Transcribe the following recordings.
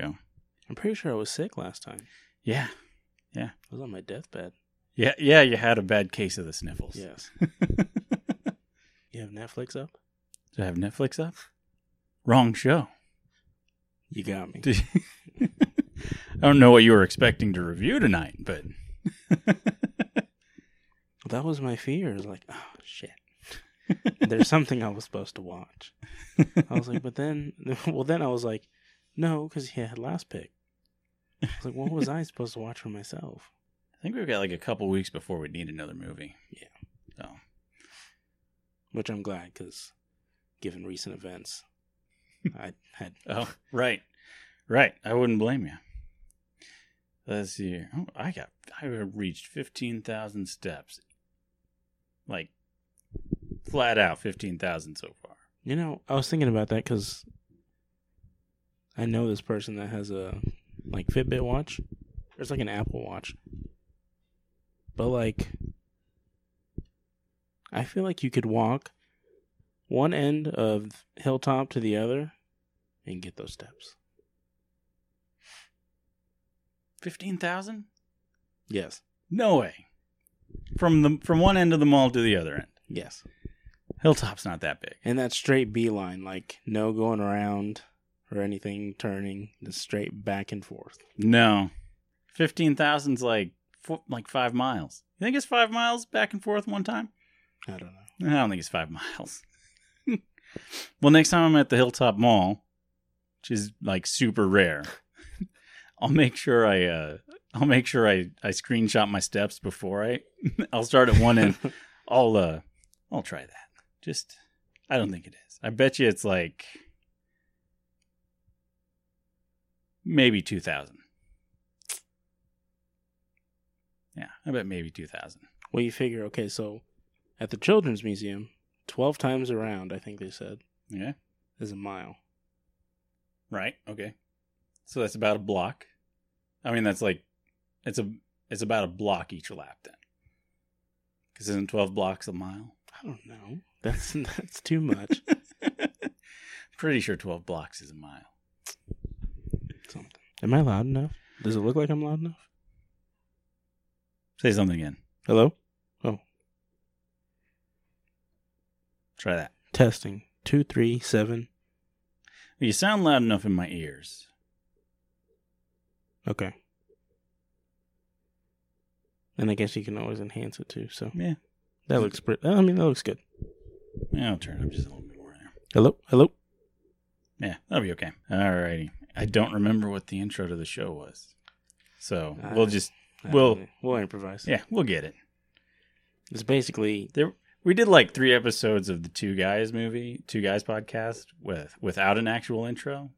ago. I'm pretty sure I was sick last time. Yeah. Yeah. I was on my deathbed. Yeah, yeah, you had a bad case of the sniffles. Yes. you have Netflix up? Do I have Netflix up? Wrong show. You got me. I don't know what you were expecting to review tonight, but That was my fear. It was like, oh shit. There's something I was supposed to watch. I was like, but then, well, then I was like, no, because he had last pick. I was like, what was I supposed to watch for myself? I think we've got like a couple weeks before we need another movie. Yeah. So Which I'm glad because, given recent events, I had. Oh, right. Right. I wouldn't blame you. Let's see. Oh, I got I reached 15,000 steps. Like flat out 15,000 so far. You know, I was thinking about that because I know this person that has a like Fitbit watch. There's like an Apple Watch, but like, I feel like you could walk one end of hilltop to the other and get those steps. 15,000? Yes, No way. From the from one end of the mall to the other end. yes, Hilltop's not that big. and that straight beeline, like no going around or anything turning, just straight back and forth. No. 15,000's like four, like 5 miles. You think it's 5 miles back and forth one time? I don't know. I don't think it's five miles. well, next time I'm at the Hilltop Mall, which is like super rare, I'll make sure I uh I'll make sure I I screenshot my steps before I I'll start at one end. I'll uh I'll try that. Just I don't think it is. I bet you it's like maybe 2000. Yeah, I bet maybe 2000. Well, you figure, okay, so at the Children's Museum, 12 times around, I think they said, Yeah. is a mile. Right. Okay. So that's about a block. I mean, that's like it's a it's about a block each lap then. Because isn't twelve blocks a mile? I don't know. That's that's too much. Pretty sure twelve blocks is a mile. Am I loud enough? Does it look like I'm loud enough? Say something again. Hello? Oh. Try that. Testing. Two, three, seven. You sound loud enough in my ears. Okay. And I guess you can always enhance it too. So Yeah. that looks pretty. I mean, that looks good. Yeah, I'll turn it up just a little bit more there. Hello? Hello? Yeah, that'll be okay. Alrighty. I don't remember what the intro to the show was. So we'll Uh, just Well- don't know. we'll improvise. yeah, we'll get it. It's basically There we did like three episodes of the Two Guys movie, Two Guys podcast with without an actual intro.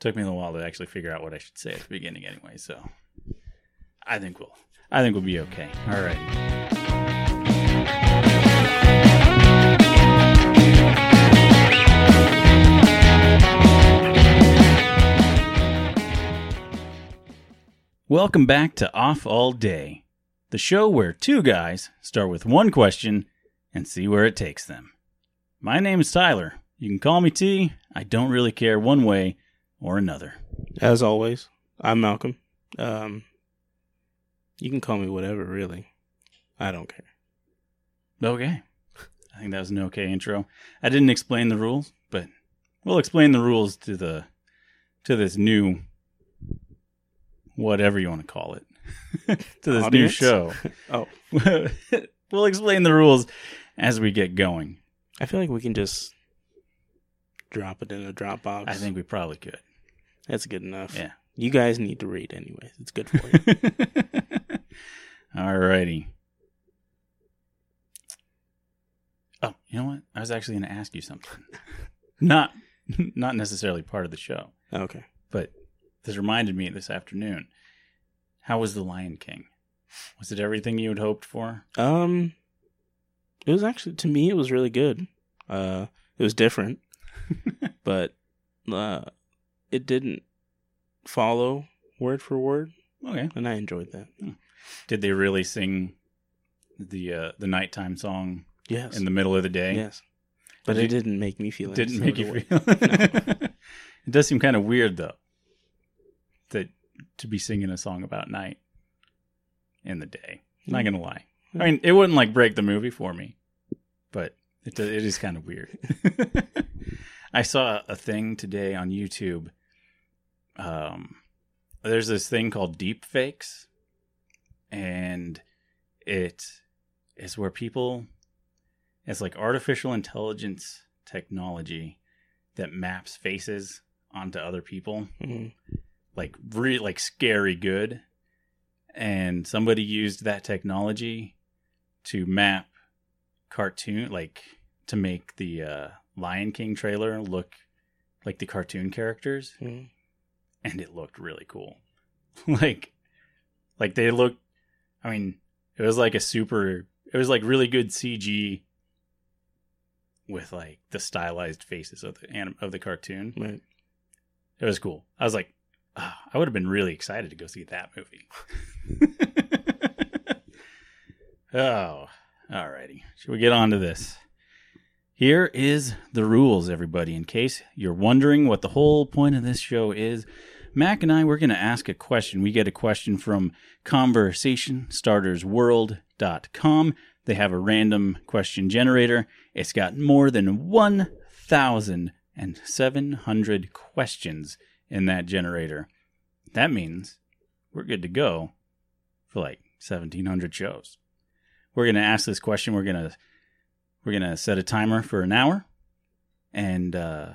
Took me a little while to actually figure out what I should say at the beginning anyway, so I think we'll I think we'll be okay. All right. Welcome back to Off All Day, the show where two guys start with one question and see where it takes them. My name is Tyler. You can call me T. I don't really care one way or another. As always, I'm Malcolm. Um, you can call me whatever, really. I don't care. Okay. I think that was an okay intro. I didn't explain the rules, but we'll explain the rules to the to this new whatever you want to call it. to this new show. Oh, we'll explain the rules as we get going. I feel like we can just drop it in a Dropbox. I think we probably could. that's good enough. Yeah. You guys need to read anyways. It's good for you. All righty. Oh, you know what? I was actually going to ask you something. not, not necessarily part of the show, okay. but this reminded me this afternoon. How was The Lion King? Was it everything you had hoped for? Um, it was actually to me it was really good. Uh, it was different, but uh, it didn't follow word for word, Okay. and I enjoyed that. Did they really sing the uh, the nighttime song Yes. in the middle of the day? yes. But it didn't make me feel. Didn't make you feel. it does seem kind of weird though. That to be singing a song about night in the day. Not gonna lie. I mean, it wouldn't like break the movie for me, but it it is kind of weird. I saw a thing today on YouTube. Um, there's this thing called deep fakes, and it is where people it's like artificial intelligence technology that maps faces onto other people Mhm. Like really like scary good and somebody used that technology to map cartoon like to make the uh, lion king trailer look like the cartoon characters Mhm. and it looked really cool like like they looked i mean it was like a super it was like really good cg with like the stylized faces of the anim- of the cartoon Right. it was cool. I was like, ah, I would have been really excited to go see that movie. oh, all righty. Should we get on to this? Here is the rules, everybody. In case you're wondering what the whole point of this show is, Mack and I, we're going to ask a question. We get a question from ConversationStartersWorld.com. They have a random question generator. It's got more than 1,700 questions in that generator. That means we're good to go for like 1,700 shows. We're going to ask this question. We're going to we're going to set a timer for an hour, and uh,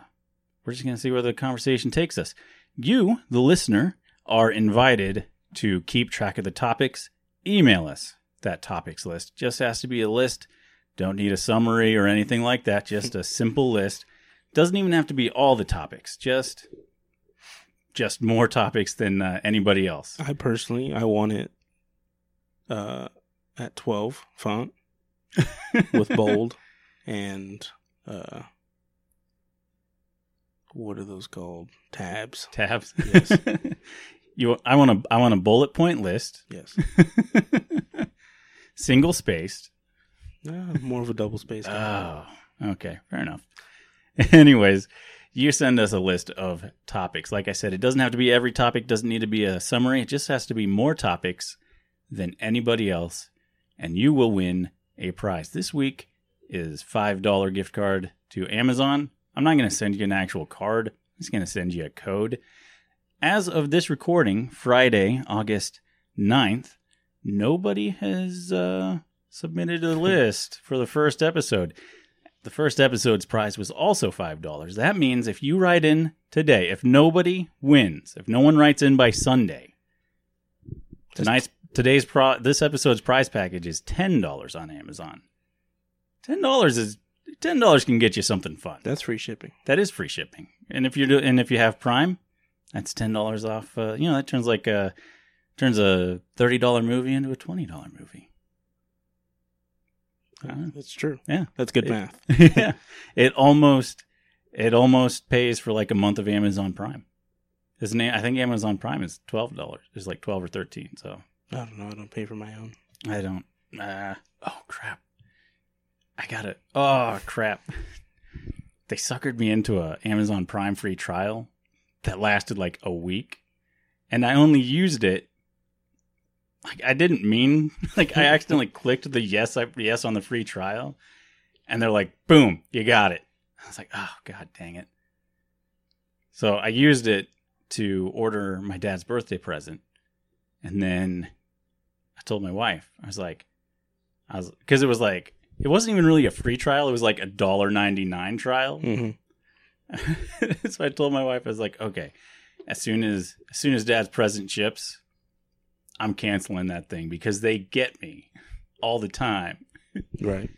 we're just going to see where the conversation takes us. You, the listener, are invited to keep track of the topics. Email us that topics list. Just has to be a list. Don't need a summary or anything like that. Just a simple list. Doesn't even have to be all the topics. Just just more topics than uh, anybody else. I personally, I want it uh, at 12 font with bold and uh, what are those called? Tabs. Tabs. Yes. you I want a I want a bullet point list. Yes. Single spaced. Uh, more of a double space. guy. Oh, okay, fair enough. Anyways, you send us a list of topics. Like I said, it doesn't have to be every topic, doesn't need to be a summary. It just has to be more topics than anybody else, and you will win a prize. This week is $5 gift card to Amazon. I'm not going to send you an actual card. I'm just going to send you a code. As of this recording, Friday, August 9th, nobody has uh, submitted a list for the first episode. The first episode's prize was also $5. That means if you write in today, if nobody wins, if no one writes in by Sunday, tonight's today's pro this episode's prize package is $10 on Amazon. $10 is $10 can get you something fun. That's free shipping. That is free shipping. And if you do and if you have Prime, that's $10 off uh, you know, that turns like a turns a $30 movie into a $20 movie. Uh, That's true. yeah. That's good It- math. yeah. It almost it almost pays for like a month of Amazon Prime. Isn't it? I think Amazon Prime is twelve dollars. It's like twelve or thirteen. So I don't know. I don't pay for my own. I don't. Uh, oh crap! I got it. Oh crap! They suckered me into a Amazon Prime free trial that lasted like a week, and I only used it. Like I didn't mean like I accidentally clicked the yes I, yes on the free trial, and they're like, "Boom, you got it." I was like, "Oh god, dang it!" So I used it to order my dad's birthday present, and then I told my wife, I was like, I was because it was like it wasn't even really a free trial; it was like a dollar ninety nine trial. hmm so I told my wife, I was like, okay, as soon as as soon as Dad's present ships, I'm canceling that thing because they get me all the time. Right.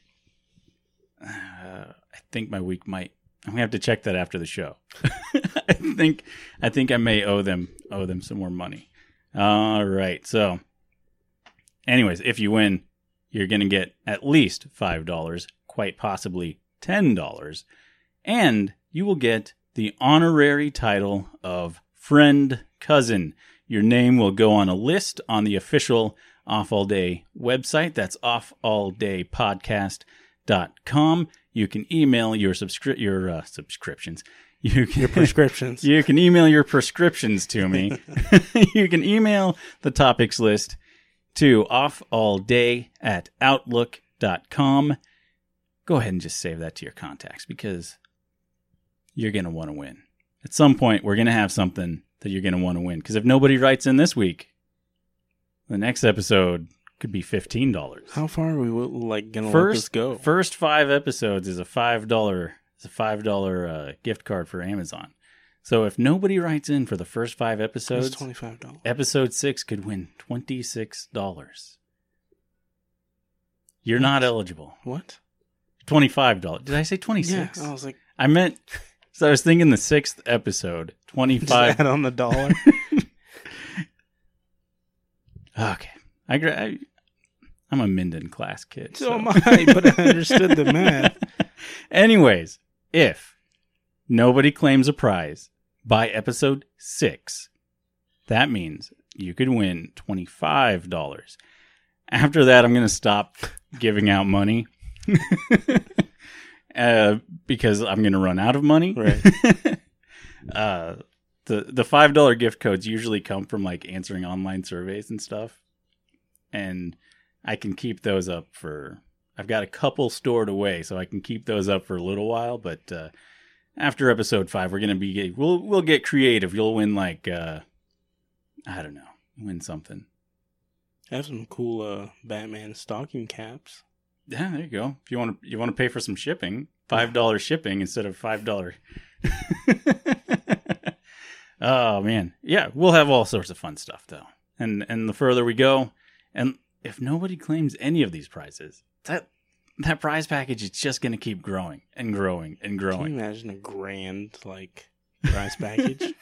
Uh, I think my week might. I'm gonna have to check that after the show. I think I think I may owe them owe them some more money. All right. So, anyways, if you win, you're gonna get at least five dollars, quite possibly ten dollars, and you will get the honorary title of friend cousin. Your name will go on a list on the official Off All Day website. That's offalldaypodcast.com. You can email your subscri- your uh, subscriptions, You can Your prescriptions. You can email your prescriptions to me. you can email the topics list to offallday at outlook.com. Go ahead and just save that to your contacts because you're going to want to win. At some point, we're going to have something that you're going to want to win. Because if nobody writes in this week, the next episode could be $15. How far are we like gonna let this First, go? first five episodes is a five dollar is a five dollar uh, gift card for Amazon. So if nobody writes in for the first five It's episodes, twenty five dollars. episode six could win twenty six dollars. You're not eligible. What? Twenty five dollars. Did I say twenty six? Yeah. I was like, I meant. So I was thinking the sixth episode, twenty five. on the dollar. okay, I, I I'm a Minden class kid. so am I, but I understood the math. Anyways, if nobody claims a prize by episode six, that means you could win $25. After that, I'm going to stop giving out money uh, because I'm going to run out of money. Right. uh, the the five dollar gift codes usually come from like answering online surveys and stuff, and I can keep those up for. I've got a couple stored away, so I can keep those up for a little while. But uh, after episode five, we're gonna be we'll we'll get creative. You'll win like uh, I don't know, win something. I have some cool uh, Batman stocking caps. Yeah, there you go. If you want to you want to pay for some shipping, five dollar shipping instead of five dollar. oh man, yeah, we'll have all sorts of fun stuff though. And and the further we go, and if nobody claims any of these prizes, that that prize package is just going to keep growing and growing and growing. Can you imagine a grand like prize package?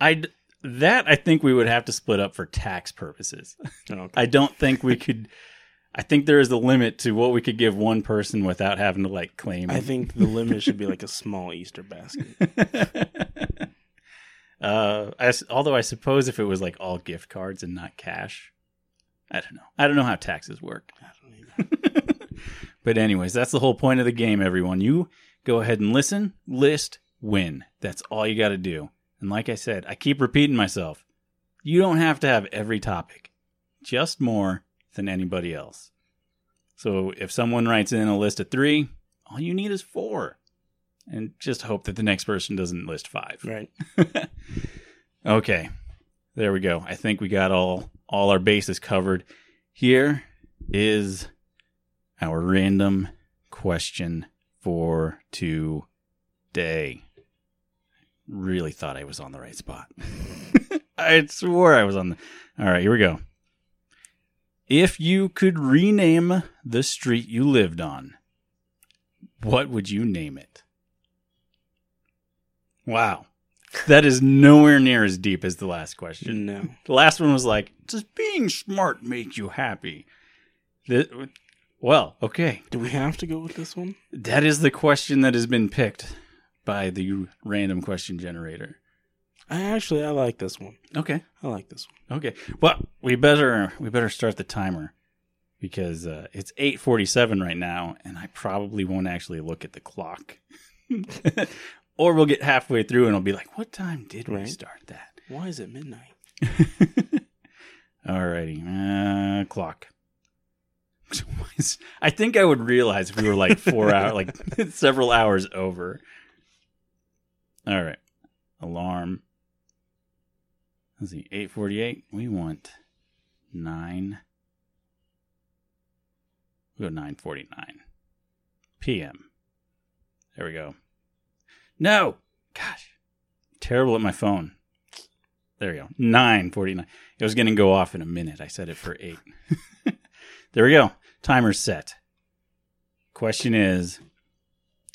I that I think we would have to split up for tax purposes. okay. I don't think we could. I think there is a limit to what we could give one person without having to like claim. I think the limit should be like a small Easter basket. uh, I although I suppose if it was like all gift cards and not cash, I don't know. I don't know how taxes work. I don't either. But anyways, that's the whole point of the game. Everyone, you go ahead and listen, list, win. That's all you got to do. And like I said, I keep repeating myself. You don't have to have every topic, just more than anybody else. So if someone writes in a list of three, all you need is four. And just hope that the next person doesn't list five. Right. Okay. There we go. I think we got all all our bases covered. Here is our random question for today. Really thought I was on the right spot. I swore I was on the All right, here we go. If you could rename the street you lived on, what would you name it? Wow. That is nowhere near as deep as the last question. No. The last one was like, does being smart make you happy? Th- well, okay. Do we have to go with this one? That is the question that has been picked by the random question generator. I actually I like this one. Okay. I like this one. Okay. Well, we better we better start the timer because uh, it's 8:47 right now and I probably won't actually look at the clock. or we'll get halfway through and I'll be like, "What time did we start that?" Why is it midnight? Alrighty, uh, clock. I think I would realize if we were like four hours, like several hours over. All right, alarm. Let's see, eight forty-eight. We want nine. We go nine forty-nine p.m. There we go. No, gosh, terrible at my phone. There we go. Nine forty-nine. It was going to go off in a minute. I set it for eight. there we go. Timer set. Question is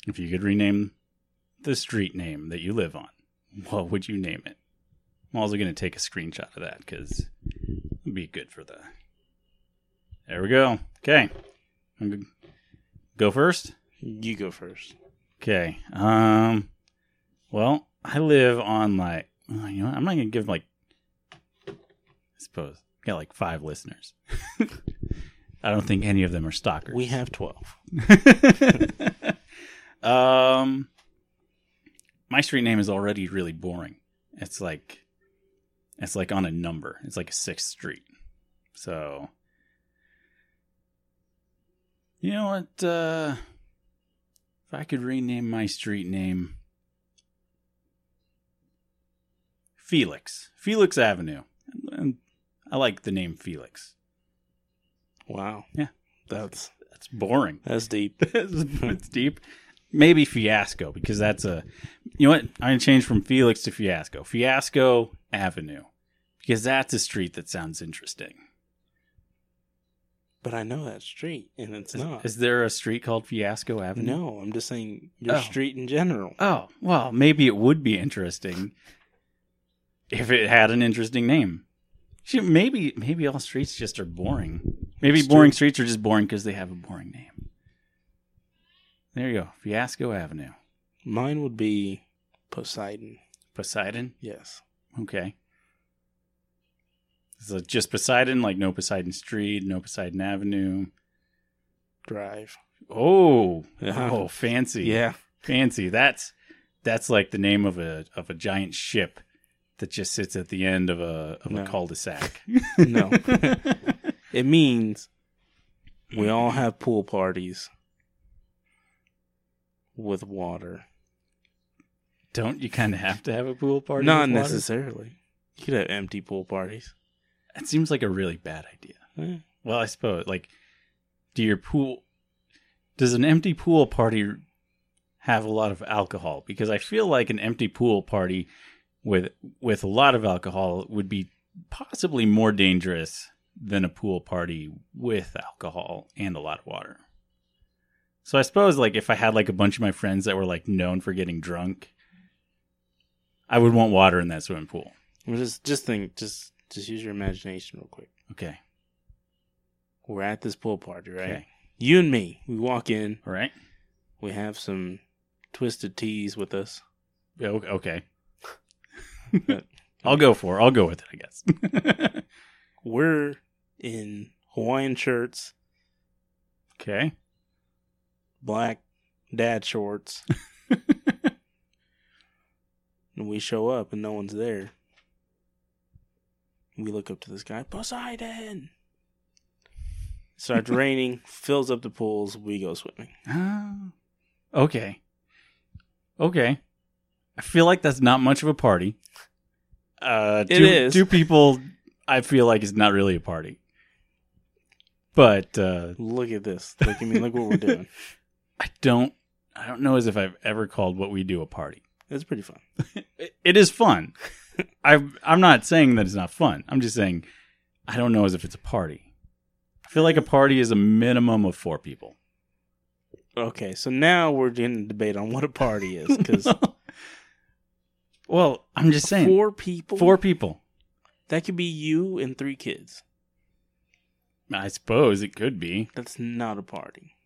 if you could rename the street name that you live on, what would you name it? I'm also going to take a screenshot of that because it'll be good for the. There we go. Okay. Go first? You go first. Okay. Um. Well, I live on like you know what? I'm not gonna give like I suppose got like five listeners. I don't think any of them are stalkers. We have twelve. um. my street name is already really boring. It's like it's like on a number. It's like a sixth street. So you know what? Uh, if I could rename my street name, Felix, Felix Avenue, and I like the name Felix. Wow. Yeah. That's That's boring. that's deep. it's deep. Maybe Fiasco because that's a. You know what? I'm gonna change from Felix to Fiasco. Fiasco Avenue because that's a street that sounds interesting. But I know that street, and it's Is, not. is there a street called Fiasco Avenue? no, I'm just saying your Oh. street in general. Oh well, maybe it would be interesting if it had an interesting name. Maybe maybe all streets just are boring. Maybe It's boring true. streets are just boring because they have a boring name. There you go, Fiasco Avenue, Mine would be Poseidon. Poseidon. Yes. Okay. So just Poseidon, like no Poseidon Street, no Poseidon Avenue. Drive. Oh, Uh-huh. oh, fancy, Yeah. fancy. That's that's like the name of a of a giant ship that just sits at the end of a of No. a cul-de-sac. No. It means we all have pool parties with water. Don't you kind of have to have a pool party? Not with water? necessarily. You could have empty pool parties. That seems like a really bad idea. Eh, Well, I suppose like, do your pool? Does an empty pool party have a lot of alcohol? Because I feel like an empty pool party with with a lot of alcohol would be possibly more dangerous than a pool party with alcohol and a lot of water. So I suppose like if I had like a bunch of my friends that were like known for getting drunk, I would want water in that swimming pool. Just just think just just use your imagination real quick. Okay. We're at this pool party, right? Okay. You and me. We walk in, All right. we have some twisted teas with us. Yeah, Okay. I'll go for. it. I'll go with it. I guess. We're in Hawaiian shirts, okay. black dad shorts. And we show up and no one's there. We look up to the sky, Poseidon! Starts raining, fills up the pools, we go swimming. Okay. Okay. I feel like that's not much of a party. Uh, It two, is. two people. I feel like it's not really a party. But uh, Look at this. Look at me, look what we're doing. I don't. I don't know as if I've ever called what we do a party. It's pretty fun. It, it is fun. I I'm not saying that it's not fun. I'm just saying I don't know as if it's a party. I feel like a party is a minimum of four people. Okay, so now we're in a debate on what a party is because well, I'm just saying four people, four people. that could be you and three kids. I suppose it could be, That's not a party.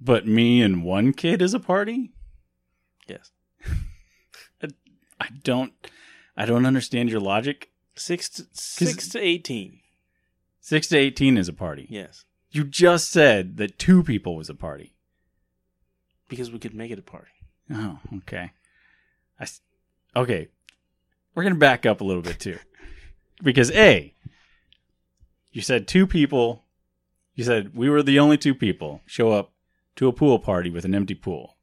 but me and one kid is a party. Yes, I don't. I don't understand your logic. six to, six to eighteen. Six to eighteen is a party. Yes, You just said that two people was a party. because we could make it a party. Oh, okay. I okay. We're gonna back up a little bit too, because a, you said two people. You said we were the only two people show up to a pool party with an empty pool.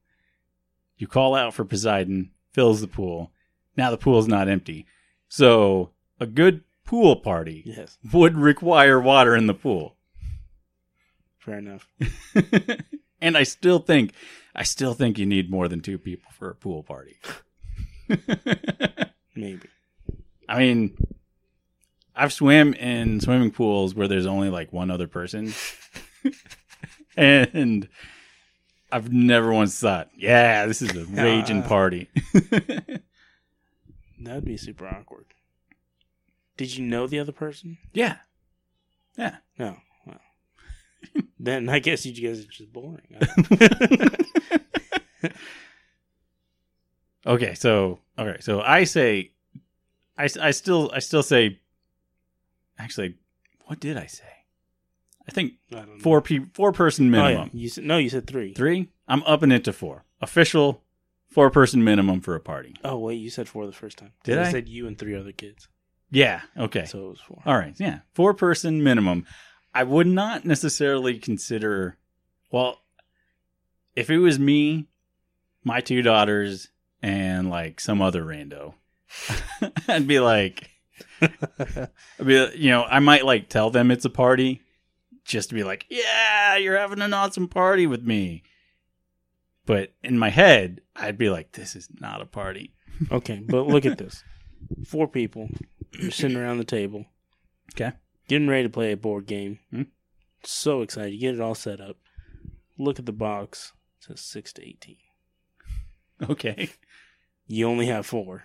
You call out for Poseidon, fills the pool. Now the pool's not empty, so a good pool party Yes, would require water in the pool. fair enough. and I still think, I still think you need more than two people for a pool party. Maybe. I mean, I've swam in swimming pools where there's only like one other person, and I've never once thought, "Yeah, this is a raging party." That would be super awkward. Did you know the other person? yeah, yeah. No. Well, then I guess you guys are just boring. Okay, so okay, so I say, I, I still I still say, actually, what did I say? I think I four pe- four person Oh, yeah. minimum. You said, no, you said three. Three. I'm upping it to four. Official four person minimum for a party. Oh wait, you said four the first time. Did I? said you and three other kids. Yeah. Okay. So it was four. All right. Yeah. Four person minimum. I would not necessarily consider, well, if it was me, my two daughters, and like some other rando, I'd be like, I'd be, you know, I might like tell them it's a party just to be like, yeah, you're having an awesome party with me. But in my head, I'd be like, this is not a party. okay, but look at this: four people, you're sitting around the table, Okay. getting ready to play a board game. Hmm. So excited, you get it all set up. Look at the box; it says six to eighteen. Okay. You only have four.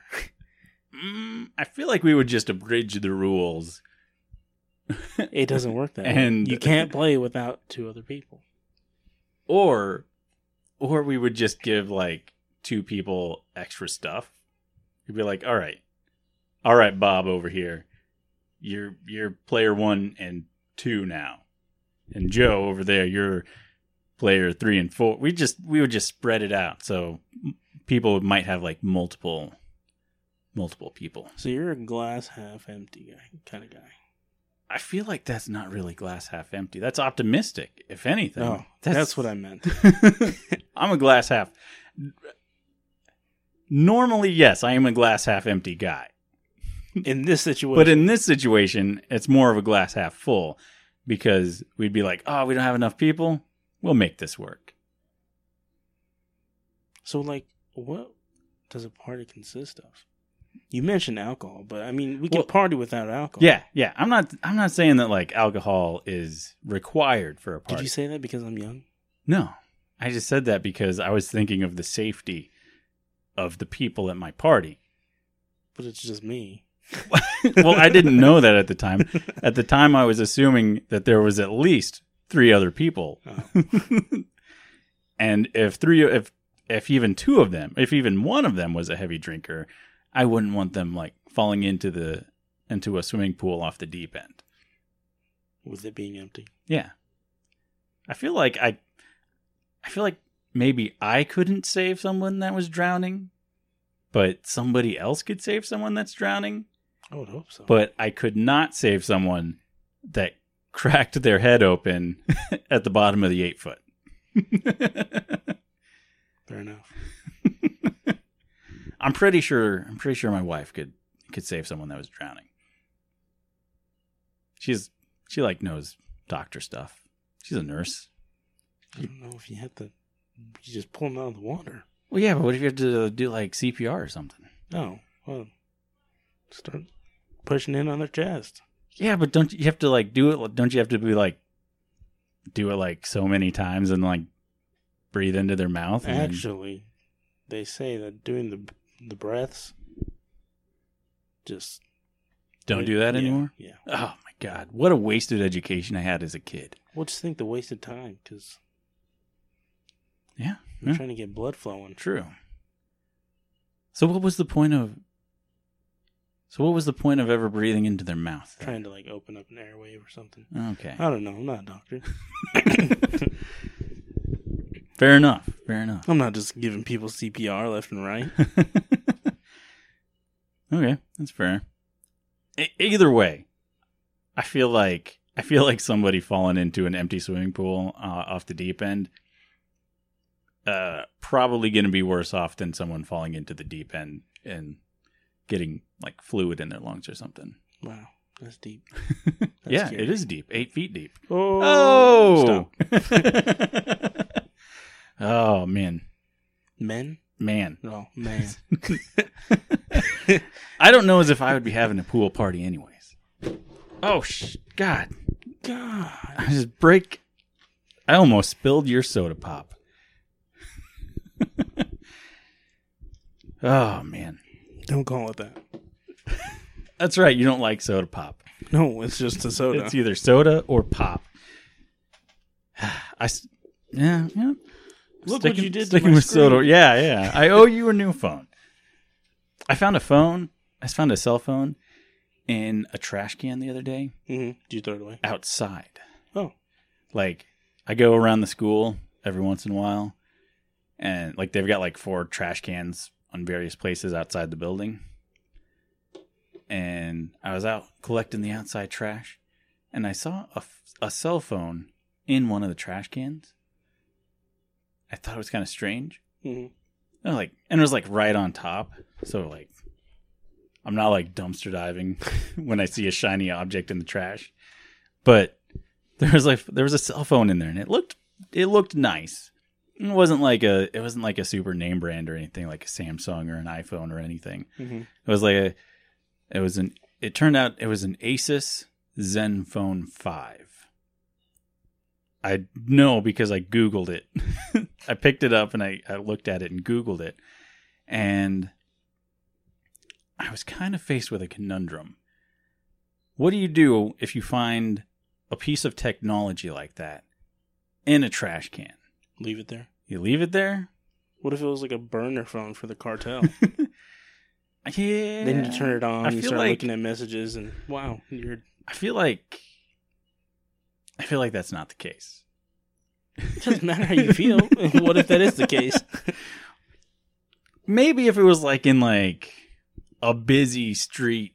Mm, I feel like we would just abridge the rules. It doesn't work that way. And- You can't play without two other people. or or we would just give like two people extra stuff. You'd be like all right. All right bob over here. You're you're player one and two now. And joe over there you're player three and four. We just we would just spread it out. So people might have like multiple multiple people. So you're a glass half empty guy kind of guy. I feel like that's not really glass half empty that's optimistic if anything No, that's, what I meant. I'm a glass half. Normally, yes, I am a glass half empty guy. In this situation, But in this situation, it's more of a glass half full because we'd be like, oh, we don't have enough people. We'll make this work. so like, what does a party consist of? You mentioned alcohol, but I mean, we can Well- party without alcohol. Yeah, yeah. I'm not. I'm not saying that like alcohol is required for a party. Did you say that because I'm young? no, I just said that because I was thinking of the safety of the people at my party. But it's just me. well, I didn't know that at the time. At the time, I was assuming that there was at least three other people, Oh. and if three, if if even two of them, if even one of them was a heavy drinker, I wouldn't want them like falling into the into a swimming pool off the deep end. with it being empty. Yeah, I feel like I, I feel like maybe I couldn't save someone that was drowning, but somebody else could save someone that's drowning. I would hope so. but I could not save someone that cracked their head open at the bottom of the eight foot. fair enough. I'm pretty sure. I'm pretty sure my wife could could save someone that was drowning. She's she like knows doctor stuff. She's a nurse. I don't know if you had to. You just pull them out of the water. Well, yeah, but what if you have to do like CPR or something? No, well, start pushing in on their chest. Yeah, but don't you you have to like do it? Don't you have to be like do it like so many times and like breathe into their mouth? and then- Actually, they say that doing the the breaths just don't do that Yeah, anymore. Yeah. Oh my god, what a wasted education I had as a kid. Well, just think the wasted time because Yeah, you're yeah. trying to get blood flowing. true. So what was the point of? So what was the point of ever breathing into their mouth? then? Trying to like open up an airway or something. Okay, I don't know. I'm not a doctor. fair enough. Fair enough. I'm not just giving people CPR left and right. okay, that's fair. E- either way, I feel like I feel like somebody falling into an empty swimming pool uh, off the deep end. Uh, probably going to be worse off than someone falling into the deep end and getting like fluid in their lungs or something. Wow, that's deep. yeah, scary. it is deep, eight feet deep. Oh, Oh, stop. oh man, Men? Man. No, man. I don't know as if I would be having a pool party anyways. Oh sh- God! God. I just break. I almost spilled your soda pop. oh man, Don't call it that. that's right. You don't like soda pop. No, it's just a soda. It's either soda or pop. I, yeah, yeah. Look what Sticking- you did to Sticking with screen. Yeah, yeah. I owe you a new phone. I found a phone. I found a cell phone in a trash can the other day hmm Do you throw it away? outside. Oh. Like I go around the school every once in a while and like they've got like four trash cans on various places outside the building. And I was out collecting the outside trash, and I saw a, a cell phone in one of the trash cans. I thought it was kind of strange. hmm And like, and it was like right on top. So like, I'm not like dumpster diving when I see a shiny object in the trash, but there was like there was a cell phone in there, and it looked it looked nice. It wasn't like a it wasn't like a super name brand or anything like a Samsung or an iPhone or anything. hmm It was like a it was an it turned out it was an Asus Zenfone 5. I know because I googled it. I picked it up and I, I looked at it and googled it. And I was kind of faced with a conundrum. What do you do if you find a piece of technology like that in a trash can? Leave it there. You leave it there? What if it was like a burner phone for the cartel? Yeah. then you turn it on, I you start like- looking at messages, and wow, you're I feel like I feel like that's not the case. it doesn't matter how you feel. what if that is the case? Maybe if it was like in like a busy street,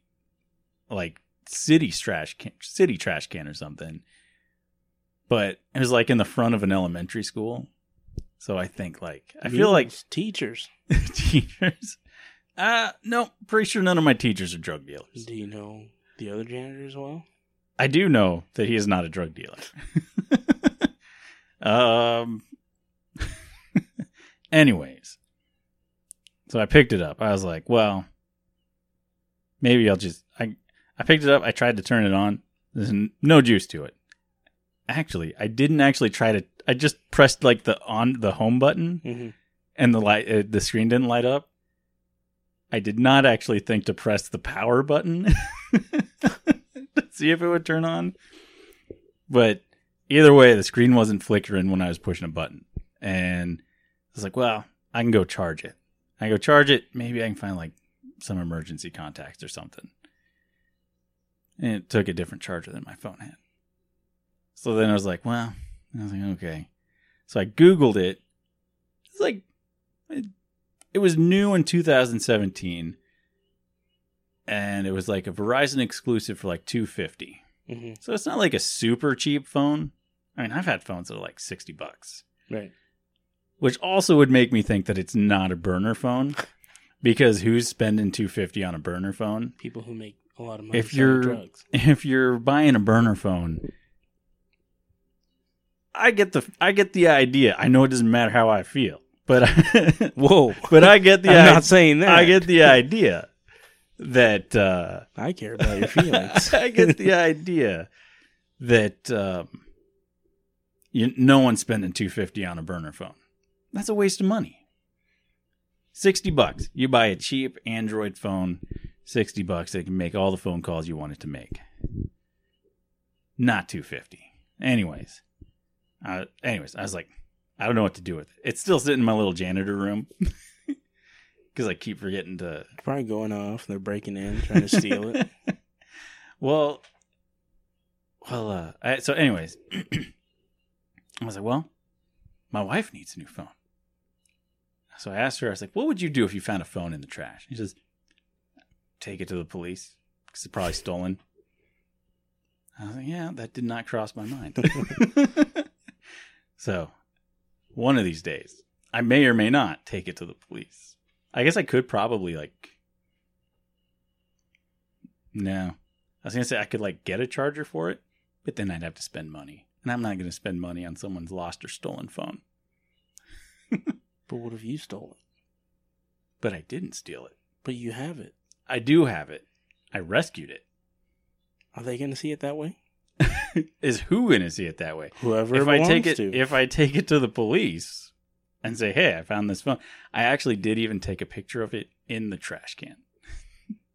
like city trash can, city trash can or something. But it was like in the front of an elementary school. So I think like I feel like teachers. teachers. Uh no, pretty sure none of my teachers are drug dealers. Do you know the other janitor as well? I do know that he is not a drug dealer. um. anyways, so I picked it up. I was like, well, maybe I'll just. I I picked it up. I tried to turn it on. There's no juice to it. Actually, I didn't actually try to. I just pressed like the on the home button, Mm-hmm. and the light uh, the screen didn't light up. I did not actually think to press the power button to see if it would turn on. But either way, the screen wasn't flickering when I was pushing a button. And I was like, well, I can go charge it. I go charge it. Maybe I can find like some emergency contacts or something. And it took a different charger than my phone had. So then I was like, well, I was like, okay. So I Googled it. It's like, it, it was new in 2017. And it was like a Verizon exclusive for like 250. Mm-hmm. So it's not like a super cheap phone. I mean, I've had phones that are like 60 bucks, Right. which also would make me think that it's not a burner phone because who's spending 250 on a burner phone? People who make a lot of money If you're- drugs. If you're buying a burner phone, I get the I get the idea. I know it doesn't matter how I feel, but Whoa. but I get the I'm i- not saying that. I get the idea that uh I care about your feelings. I get the idea that um, you, no one's spending two fifty on a burner phone. That's a waste of money. Sixty bucks, you buy a cheap Android phone. Sixty bucks, it can make all the phone calls you want it to make. Not two fifty. Anyways, uh, anyways, I was like, I don't know what to do with it. It's still sitting in my little janitor room because I keep forgetting to Probably going off. They're breaking in, trying to steal it. well, well, uh, I, so anyways, I was like, well, my wife needs a new phone. So I asked her, I was like, what would you do if you found a phone in the trash? She says, take it to the police because it's probably stolen. I was like, yeah, that did not cross my mind. so one of these days, I may or may not take it to the police. I guess I could probably like no. I was gonna say I could like get a charger for it, but then I'd have to spend money. And I'm not gonna spend money on someone's lost or stolen phone. But what if you stole it? But I didn't steal it. But you have it. I do have it. I rescued it. Are they going to see it that way? Is who gonna see it that way? Whoever if I take it to. if I take it to the police and say, Hey, I found this phone I actually did even take a picture of it in the trash can.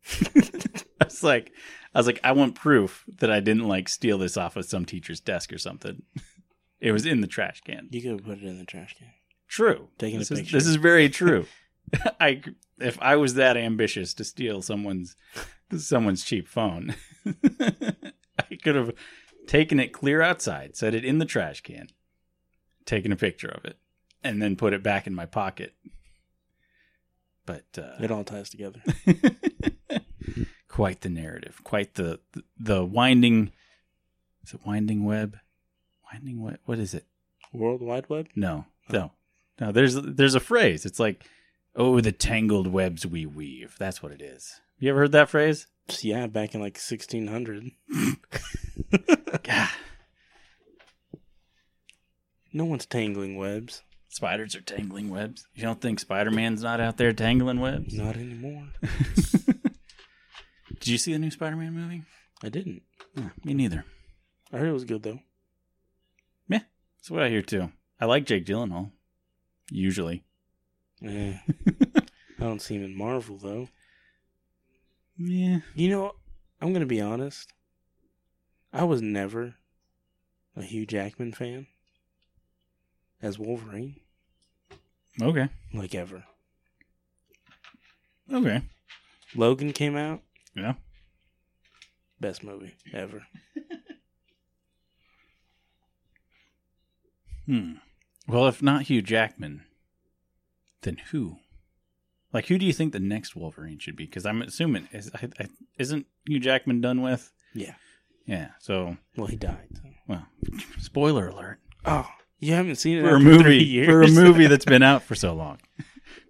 I was like I was like, I want proof that I didn't like steal this off of some teacher's desk or something. It was in the trash can. you could have put it in the trash can. True. Taking a this is, picture. this is very true. I if I was that ambitious to steal someone's someone's cheap phone, I could have taken it clear outside, set it in the trash can, taken a picture of it, and then put it back in my pocket. But uh, It all ties together. quite the narrative, quite the the winding. Is it winding web? Winding web. What is it? World Wide Web? No, no, no. There's there's a phrase. It's like, oh, the tangled webs we weave. That's what it is. You ever heard that phrase? Yeah, back in like 1600. God, No one's tangling webs. Spiders are tangling webs. You don't think Spider Man's not out there tangling webs? Not anymore. Did you see the new Spider Man movie? I didn't. Yeah, me neither. I heard it was good though. Meh. That's what I hear too. I like Jake Gyllenhaal. Usually. Eh. I don't see him in Marvel though. Yeah. You know, I'm gonna be honest. I was never a Hugh Jackman fan as Wolverine, Okay. like ever. Okay. Logan came out, Yeah. best movie ever. Hmm. Well, if not Hugh Jackman, then who? Like, who do you think the next Wolverine should be? Because I'm assuming is I, I, isn't Hugh Jackman done with? Yeah. Yeah. So, Well, he died. Well, spoiler alert Oh, you haven't seen it for a movie years? for a movie that's been out for so long.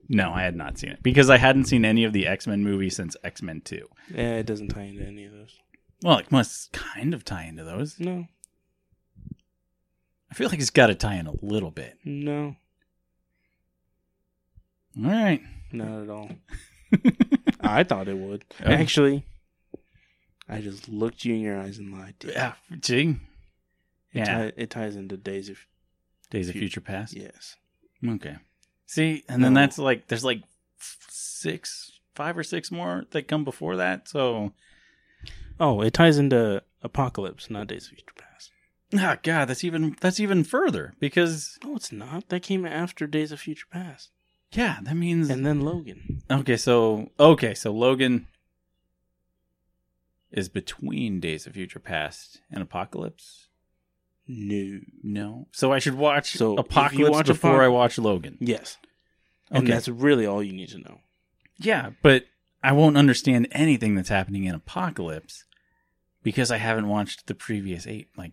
No, I had not seen it because I hadn't seen any of the X Men movies since X Men Two. yeah, it doesn't tie into any of those. Well, it must kind of tie into those. No, I feel like it's got to tie in a little bit. no, All right. not at all. I thought it would. Oh. Actually, I just looked you in your eyes and lied to you. Yeah. Gee. It, Yeah. tie- it ties into Days of Days of Fu- Future Past. Yes. Okay. See, and then No. that's like there's like f- six, five or six more that come before that. So, Oh, it ties into Apocalypse, not Days of Future Past. oh god, that's even that's even further because No, it's not. That came after Days of Future Past, yeah, that means and then Logan. okay. So okay, so Logan is between Days of Future Past and Apocalypse. No. No, so I should watch So, Apocalypse watch before Apoc- I watch Logan. Yes. And Okay. that's really all you need to know. Yeah, but I won't understand anything that's happening in Apocalypse because I haven't watched the previous eight, like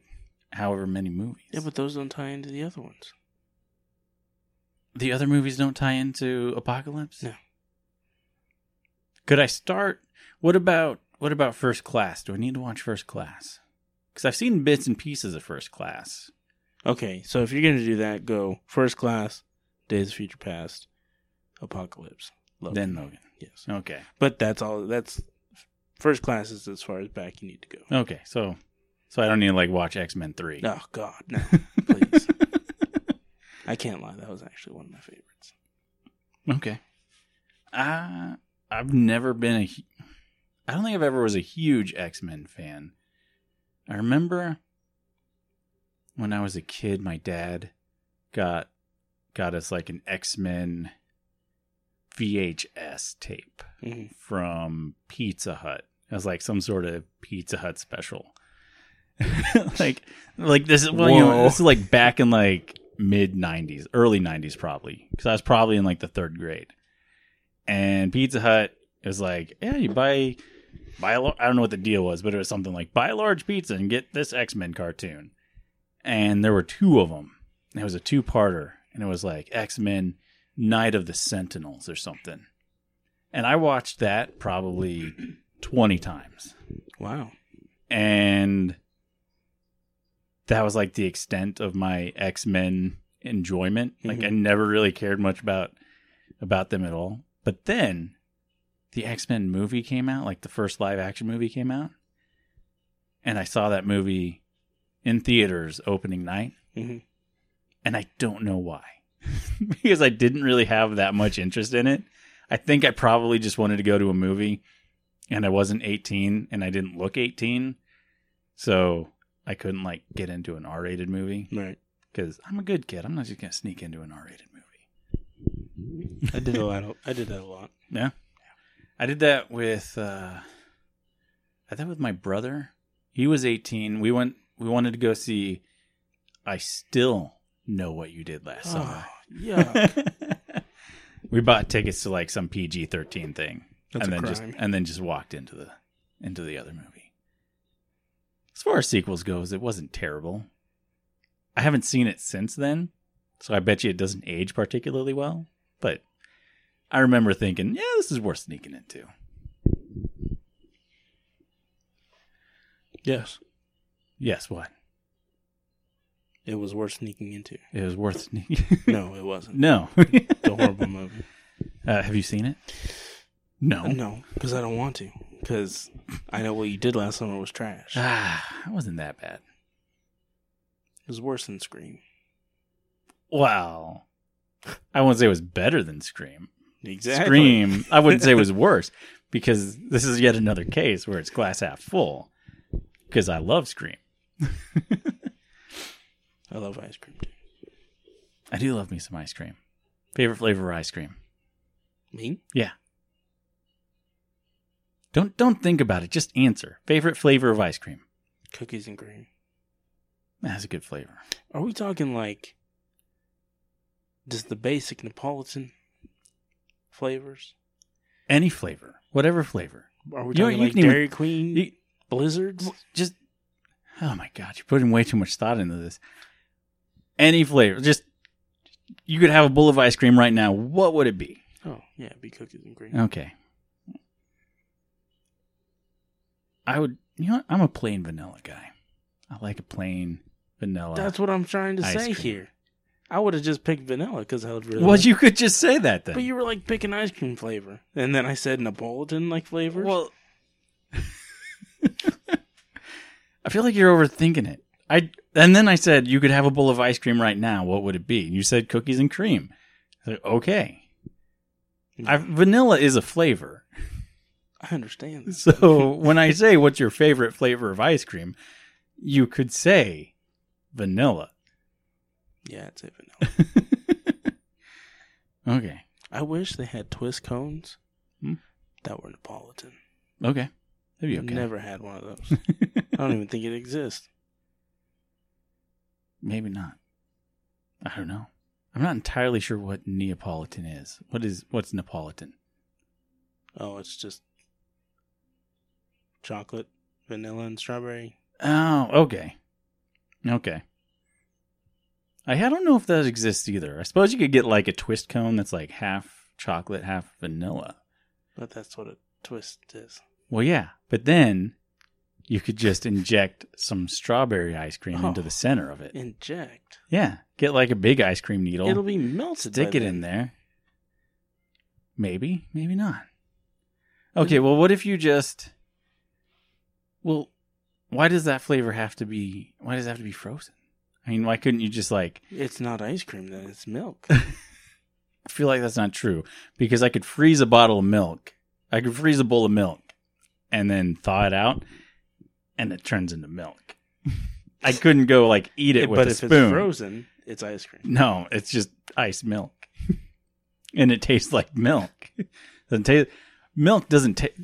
however many movies. Yeah, but those don't tie into the other ones. the other movies don't tie into Apocalypse. No. Could I start? What about what about First Class? Do I need to watch First Class? Because I've seen bits and pieces of First Class. Okay, so if you're going to do that, go First Class, Days of Future Past, Apocalypse. Logan. Then Logan. Yes. Okay. But that's all. That's First Class is as far as back you need to go. Okay. So, so I don't need to like watch X Men three. Oh, God, no. Please. I can't lie. That was actually one of my favorites. Okay. Uh, I've never been a. I don't think I've ever was a huge X Men fan. I remember when I was a kid, my dad got got us like an X Men VHS tape hmm from Pizza Hut. It was like some sort of Pizza Hut special. like, like this is well, you know, this is like back in like mid '90s, early '90s, probably, because I was probably in like the third grade. And Pizza Hut was like, yeah, you buy, buy a, I don't know what the deal was, but it was something like buy a large pizza and get this X Men cartoon. And there were two of them. It was a two-parter, and it was like X Men Night of the Sentinels or something. And I watched that probably 20 times. Wow. And that was like the extent of my X-Men enjoyment. Like mm-hmm. I never really cared much about about them at all. But then the X-Men movie came out, like the first live action movie came out. And I saw that movie in theaters opening night, hmm and I don't know why. because I didn't really have that much interest in it. I think I probably just wanted to go to a movie and I wasn't 18 and I didn't look 18. So I couldn't like get into an R-rated movie Right. cuz I'm a good kid. I'm not just going to sneak into an R-rated movie. I did a lot. Of, I did that a lot. Yeah. I did that with uh I did with my brother. He was 18. We went we wanted to go see I still know what you did last summer. Oh, Yeah. we bought tickets to like some PG thirteen thing, That's and then just and then just walked into the into the other movie. As far as sequels goes, it wasn't terrible. I haven't seen it since then, so I bet you it doesn't age particularly well. But I remember thinking, yeah, this is worth sneaking into. Yes. Yes, what? It was worth sneaking into. It was worth sneaking. No, it wasn't. no. It's a horrible movie. uh, have you seen it? No. No, because I don't want to. Because I know what you did last summer was trash. Ah, it wasn't that bad. It was worse than Scream. Wow. I won't say it was better than Scream. Exactly. Scream, I wouldn't say it was worse because this is yet another case where it's glass half full. Because I love Scream. I love ice cream too. I do love me some ice cream. Favorite flavor of ice cream? Me? Yeah. Don't don't think about it. Just answer. Favorite flavor of ice cream? Cookies and cream. That's a good flavor. Are we talking like just the basic Neapolitan flavors? Any flavor, whatever flavor. Are we You know, talking you like can even- Dairy Queen You- blizzards? just oh my god you're putting way too much thought into this any flavor just you could have a bowl of ice cream right now what would it be Oh yeah, it'd be cookies and cream. okay i would you know what? i'm a plain vanilla guy i like a plain vanilla That's what I'm trying to say cream. here. I would have just picked vanilla because I would really. well like- you could just say that then But you were like picking ice cream flavor, and then I said Neapolitan like flavors. well i feel like you're overthinking it i and then i said you could have a bowl of ice cream right now what would it be and you said cookies and cream I said, okay I, vanilla is a flavor. I understand. This. So when I say what's your favorite flavor of ice cream, you could say vanilla. Yeah, it's a vanilla. Okay. I wish they had twist cones Hmm? that were Neapolitan. Okay. That'd be okay. Never had one of those. I don't even think it exists. Maybe not. I don't know. I'm not entirely sure what Neapolitan is. What is what's Neapolitan? Oh, it's just chocolate, vanilla, and strawberry. Oh, okay. Okay. I, don't know if that exists either. I suppose you could get like a twist cone that's like half chocolate, half vanilla. But that's what a twist is. Well, yeah, but then you could just inject some strawberry ice cream oh. into Oh. the center of it. Inject. Yeah, get like a big ice cream needle, It'll be melted. stick it then. in there. Maybe, maybe not. Okay, well, what if you just? Well, why does that flavor have to be? Why does it have to be frozen? I mean, why couldn't you just like? It's not ice cream, then it's milk. I feel like that's not true because I could freeze a bottle of milk. I could freeze a bowl of milk and then thaw it out, and it turns into milk. I couldn't go like eat it with but a if spoon. it's frozen, it's ice cream. No, it's just ice milk, and it tastes like milk. Doesn't taste. Milk doesn't taste.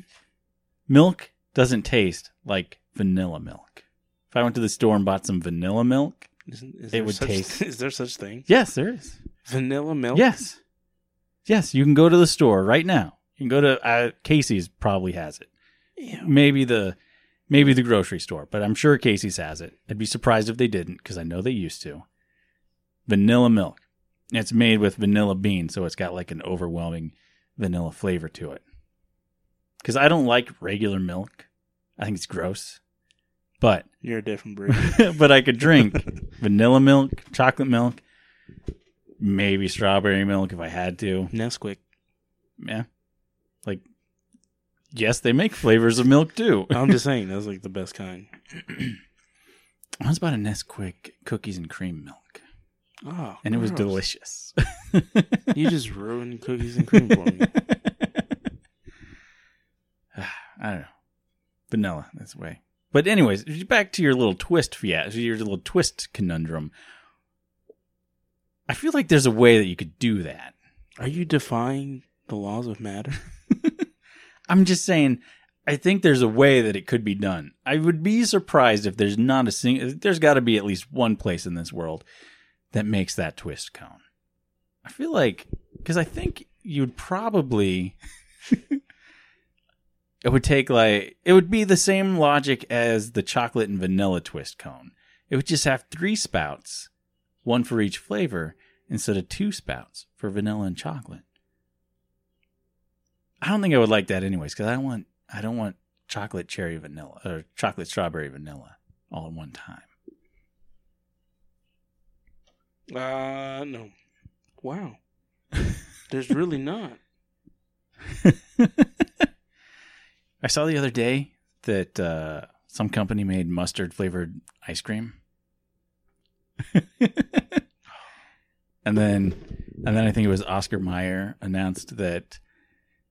Milk doesn't taste like vanilla milk. If I went to the store and bought some vanilla milk, Isn't, is It would such, taste- Is there such thing? yes, there is. Vanilla milk. Yes. Yes, you can go to the store right now. You can go to uh, Casey's probably has it. Ew. Maybe the maybe the grocery store, but I'm sure Casey's has it. I'd be surprised if they didn't because I know they used to. Vanilla milk. It's made with vanilla beans, so it's got like an overwhelming vanilla flavor to it. Cuz I don't like regular milk. I think it's gross. But You're a different breed. but I could drink vanilla milk, chocolate milk, maybe strawberry milk if I had to. Nesquik. Yeah. Like, yes, they make flavors of milk too. I'm just saying that's like the best kind. I once bought a Nesquik cookies and cream milk, Oh, and it was delicious. You just ruined cookies and cream for me. I don't know. Vanilla, that's the way. But anyways, back to your little twist fiat, your little twist conundrum. I feel like there's a way that you could do that. Are you defying the laws of matter? I'm just saying, I think there's a way that it could be done. I would be surprised if there's not a single. There's got to be at least one place in this world that makes that twist cone. I feel like because I think you'd probably it would take like it would be the same logic as the chocolate and vanilla twist cone. It would just have three spouts, one for each flavor, instead of two spouts for vanilla and chocolate. I don't think I would like that anyways because I don't want I don't want chocolate cherry vanilla or chocolate strawberry vanilla all in one time. Uh, no. Wow. There's really not. I saw the other day that uh, some company made mustard flavored ice cream. and then and then I think it was Oscar Mayer announced that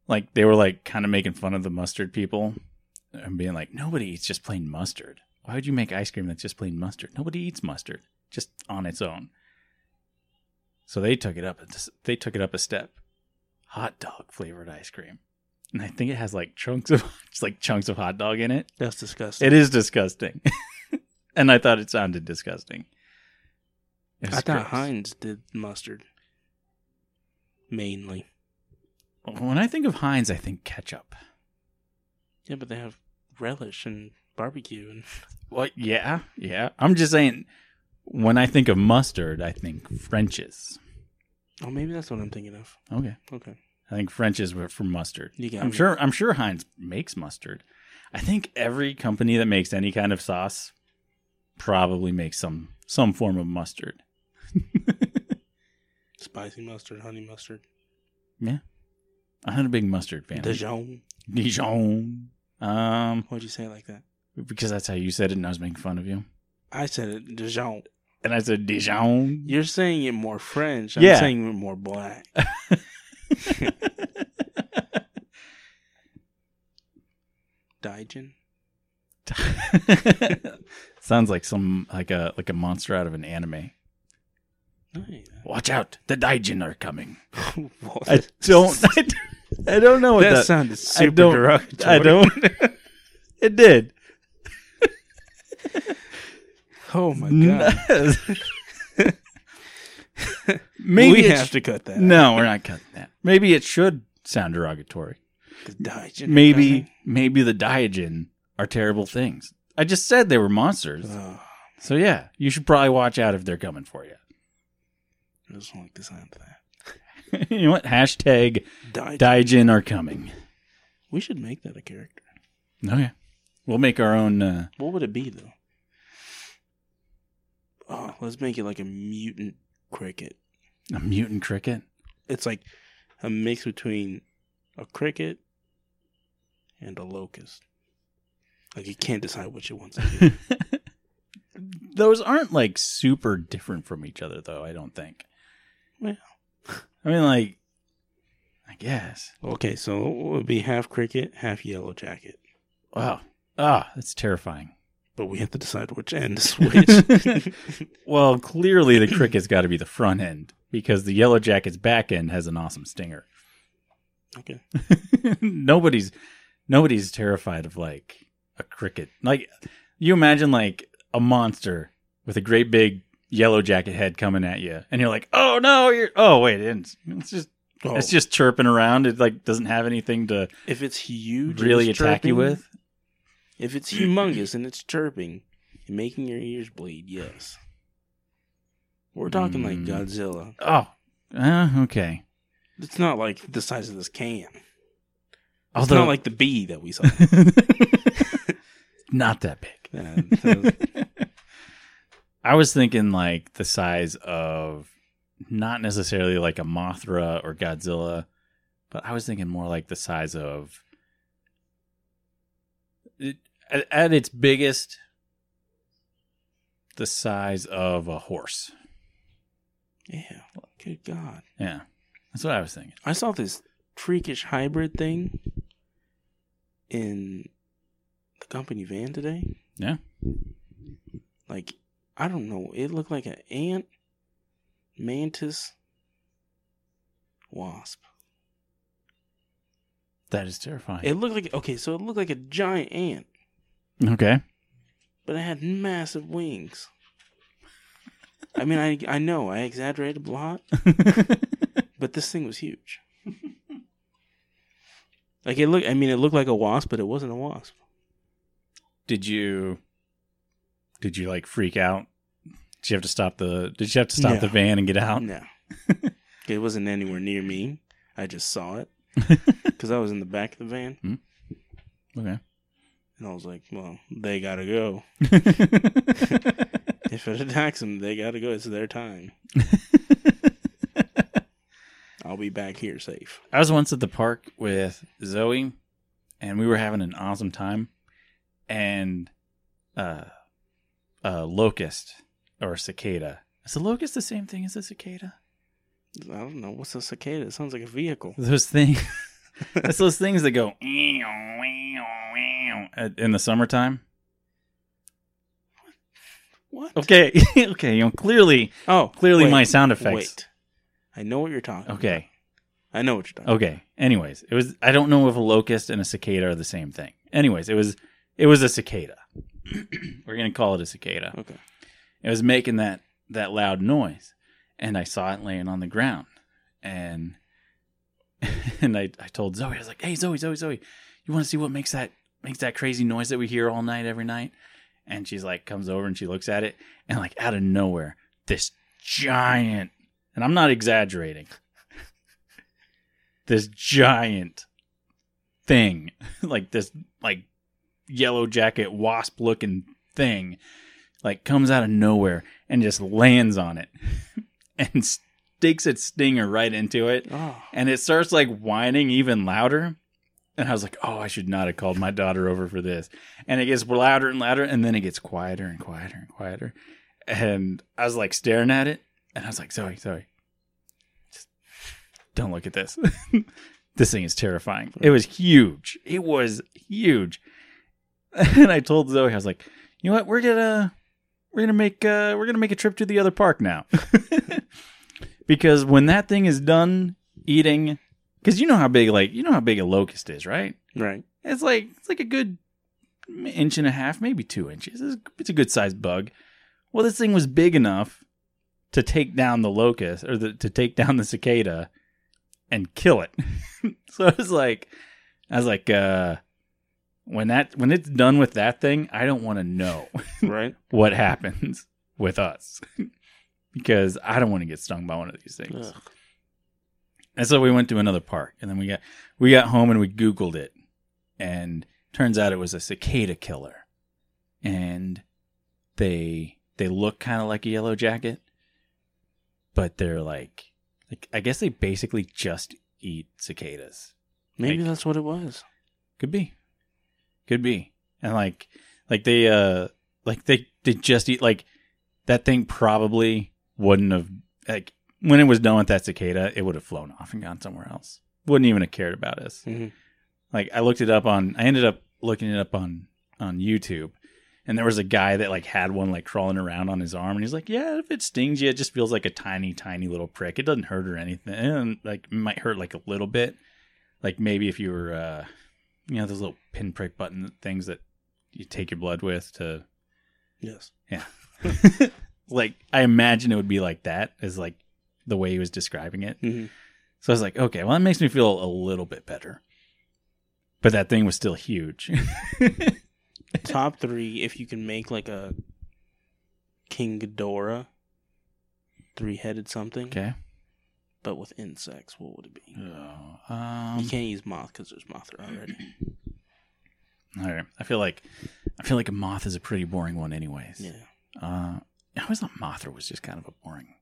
like they were like kind of making fun of the mustard people and being like nobody eats just plain mustard. Why would you make ice cream that's just plain mustard? Nobody eats mustard just on its own. So they took it up they took it up a step. Hot dog flavored ice cream. And I think it has like chunks of just like chunks of hot dog in it. That's disgusting. It is disgusting. and I thought it sounded disgusting. It I thought gross. Heinz did mustard. Mainly. When I think of Heinz, I think ketchup. Yeah, but they have relish and barbecue and Well, yeah, yeah. I'm just saying, when I think of mustard, I think French's. Oh maybe that's what I'm thinking of. Okay, Okay. I think French is for mustard. I'm me. sure. I'm sure Heinz makes mustard. I think every company that makes any kind of sauce probably makes some some form of mustard. Spicy mustard, honey mustard. Yeah, I'm a big mustard fan. Dijon. Dijon. Um, Why'd you say it like that? because that's how you said it, and I was making fun of you. I said it Dijon. And I said Dijon. You're saying it more French. I'm Yeah. saying it more black. Dijon. Sounds like some like a like a monster out of an anime. Oh, nice. Watch out, the Daijin are coming. I don't. I, don't- I don't know what that that. sounded super don't- derogatory. I don't. It did. Oh my god. Maybe we have sh- to cut that. No, we're not cutting that. Maybe it should sound derogatory. Maybe maybe the Daijin are terrible things. I just said they were monsters. Oh, So yeah, you should probably watch out if they're coming for you. I just don't like the sound of that. you know what? Hashtag Dijon. Daijin are coming. we should make that a character. Okay. We'll make our own uh What would it be though? Oh, let's make it like a mutant cricket. a mutant cricket. It's like a mix between a cricket and a locust. Like you can't decide which it wants to do. Those aren't like super different from each other though, I don't think. Well. I mean like I guess. okay, so it would be half cricket, half yellow jacket. Wow. Ah, that's terrifying. But we have to decide which end is which. Well, clearly the cricket's got to be the front end because the yellow jacket's back end has an awesome stinger. okay. nobody's nobody's terrified of like a cricket. Like you imagine like a monster with a great big yellow jacket head coming at you, and you're like, oh no, you're oh wait, it's, it's just Oh, it's just chirping around. It like doesn't have anything to if it's huge, really it's attack you with. If it's humongous and it's chirping and making your ears bleed, yes. We're talking like Mm. Godzilla. Oh, uh, okay. It's not like the size of this can. It's Although not like the bee that we saw. not that big. So- I was thinking like the size of not necessarily like a Mothra or Godzilla, but I was thinking more like the size of it, at, at its biggest, the size of a horse. yeah. Good God. Yeah, that's what I was thinking. I saw this freakish hybrid thing in the company van today. Yeah. Like, I don't know. It looked like an ant, mantis, wasp. That is terrifying. It looked like, okay, so it looked like a giant ant, okay. but it had massive wings. I mean, I I know I exaggerated a lot, But this thing was huge. like it looked. I mean, it looked like a wasp, but it wasn't a wasp. Did you did you like freak out? Did you have to stop the did you have to stop No. the van and get out? No, it wasn't anywhere near me. I just saw it because I was in the back of the van, hmm. Okay. And I was like, "Well, they gotta go. If it attacks them, they gotta go. It's their time. I'll be back here safe." I was once at the park with Zoe and we were having an awesome time and uh a locust or a cicada. Is a locust the same thing as a cicada? I don't know what's a cicada. It sounds like a vehicle. Those things It's those things that go at- in the summertime. What? Okay, okay, you know clearly Oh, clearly wait, my sound effects. Wait, I know what you're talking. Okay. about. I know what you're talking. Okay. Anyways, it was I don't know if a locust and a cicada are the same thing. Anyways, it was it was a cicada. We're gonna call it a cicada. Okay. It was making that that loud noise, and I saw it laying on the ground, and and I I told Zoe I was like, Hey Zoe Zoe Zoe, you want to see what makes that makes that crazy noise that we hear all night every night? And she's like comes over and she looks at it, and like out of nowhere, this giant, and I'm not exaggerating, this giant thing, like this like yellow jacket wasp looking thing, like comes out of nowhere and just lands on it and sticks its stinger right into it. Oh, And it starts like whining even louder. And I was like, oh, I should not have called my daughter over for this. And it gets louder and louder, and then it gets quieter and quieter and quieter. And I was like staring at it, and I was like, Zoe, Zoe, just don't look at this. this thing is terrifying. It was huge. It was huge. And I told Zoe, I was like, you know what? We're gonna we're gonna make uh we're gonna make a trip to the other park now. because when that thing is done eating because you know how big like you know how big a locust is, right? right. It's like it's like a good inch and a half, maybe two inches. It's, it's a good sized bug. Well, this thing was big enough to take down the locust or the, to take down the cicada and kill it. so I was like, I was like, uh, when that when it's done with that thing, I don't want to know Right. what happens with us because I don't want to get stung by one of these things. Ugh. And so we went to another park, and then we got we got home and we Googled it, and turns out it was a cicada killer, and they they look kind of like a yellow jacket, but they're like like I guess they basically just eat cicadas. Maybe Like- that's what it was. Could be, could be, and like like they uh like they they just eat like that thing probably wouldn't have like when it was done with that cicada, it would have flown off and gone somewhere else. Wouldn't even have cared about us. Mhm. Like I looked it up on I ended up looking it up on on YouTube. And there was a guy that like had one like crawling around on his arm and he's like, Yeah, if it stings you, it just feels like a tiny, tiny little prick. It doesn't hurt or anything. And like it might hurt like a little bit. Like maybe if you were uh you know, those little pinprick button things that you take your blood with to Yes. Yeah. like I imagine it would be like that. Is like the way he was describing it. Mhm. So I was like, okay, well that makes me feel a little bit better. But that thing was still huge. Top three, if you can make like a King Ghidorah, three headed something, okay. but with insects, what would it be? Oh, um, you can't use moth because there's moth already. all right. I feel like I feel like a moth is a pretty boring one, anyways. Yeah. Uh, I always thought Mothra was just kind of a boring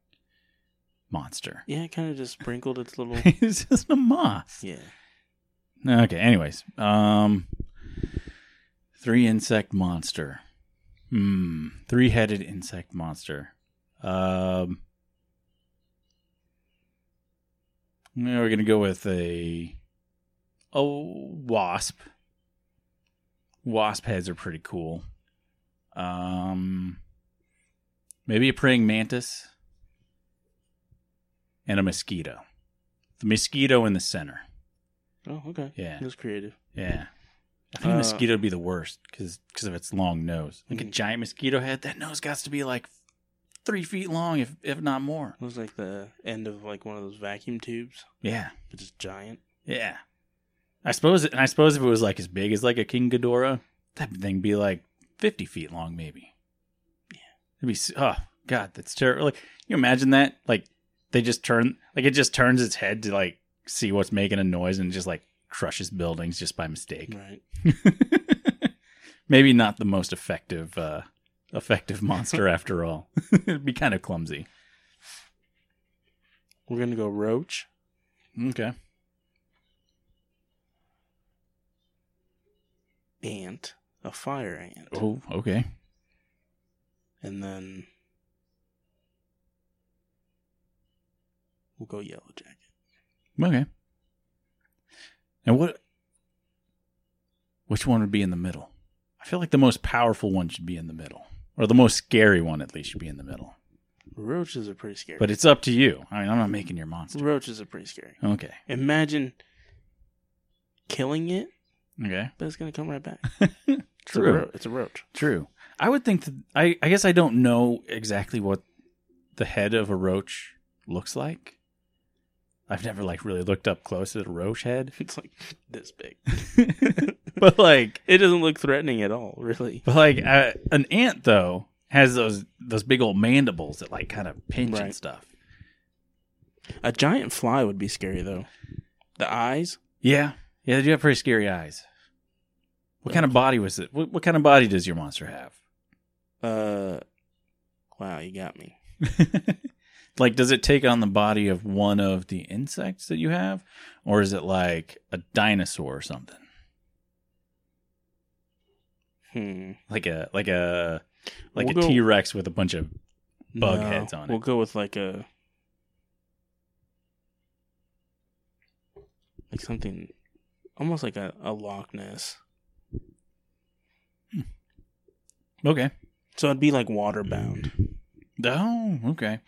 monster. Yeah, it kind of just sprinkled its little. it's just a moth. Yeah. Okay. Anyways, um, three insect monster. Hmm. Three headed insect monster. Um. we're gonna go with a a wasp. Wasp heads are pretty cool. Um, maybe a praying mantis and a mosquito. The mosquito in the center. Oh, okay. Yeah. It was creative. Yeah. I think a Uh, mosquito would be the worst because of its long nose. Like a Mhm. giant mosquito head, that nose got to be like three feet long, if if not more. It was like the end of like one of those vacuum tubes, Yeah, but just giant. yeah. I suppose, and I suppose if it was like as big as like a King Ghidorah, that thing be like fifty feet long, maybe. Yeah. it'd be. Oh God, that's terrible. Like, you imagine that? Like, they just turn, like it just turns its head to like see what's making a noise and just like crushes buildings just by mistake. Right. maybe not the most effective, uh effective monster after all. It'd be kind of clumsy. We're gonna go roach, Okay. ant, a fire ant, Oh, okay. and then we'll go yellow jacket. Okay. And what? Which one would be in the middle? I feel like the most powerful one should be in the middle, or the most scary one at least should be in the middle. Roaches are pretty scary. But it's up to you. I mean, I'm not making your monster. roaches are pretty scary. Okay. Imagine killing it, Okay. but it's gonna come right back. It's a True. ro- it's a roach. True. I would think that. I. I guess I don't know exactly what the head of a roach looks like. I've never like really looked up close at a roach head, It's like this big. but like It doesn't look threatening at all, really. But like uh, an ant though has those those big old mandibles that like kind of pinch and Right. stuff. A giant fly would be scary though. The eyes, Yeah, yeah, they do have pretty scary eyes. What kind of body was it? What, what kind of body does your monster have? uh, wow, you got me. Like, does it take on the body of one of the insects that you have, or is it like a dinosaur or something? Hmm. Like a like a like We'll a T Rex with a bunch of Bug No, heads on it. We'll go with like a like something almost like a, a Loch Ness. okay. So it'd be like water bound. Oh, okay.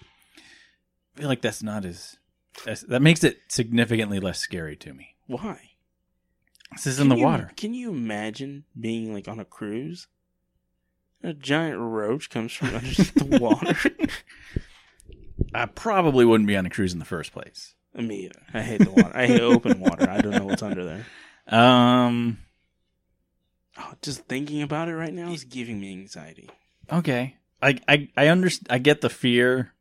I feel like that's not as, that makes it significantly less scary to me. Why? This is in the you- water. Can you imagine being like on a cruise? A giant roach comes from underneath the water. I probably wouldn't be on a cruise in the first place. Me either. I hate the water. I hate open water. I don't know what's under there. Um. Oh, just thinking about it right now is giving me anxiety. Okay. I I I understand. I get the fear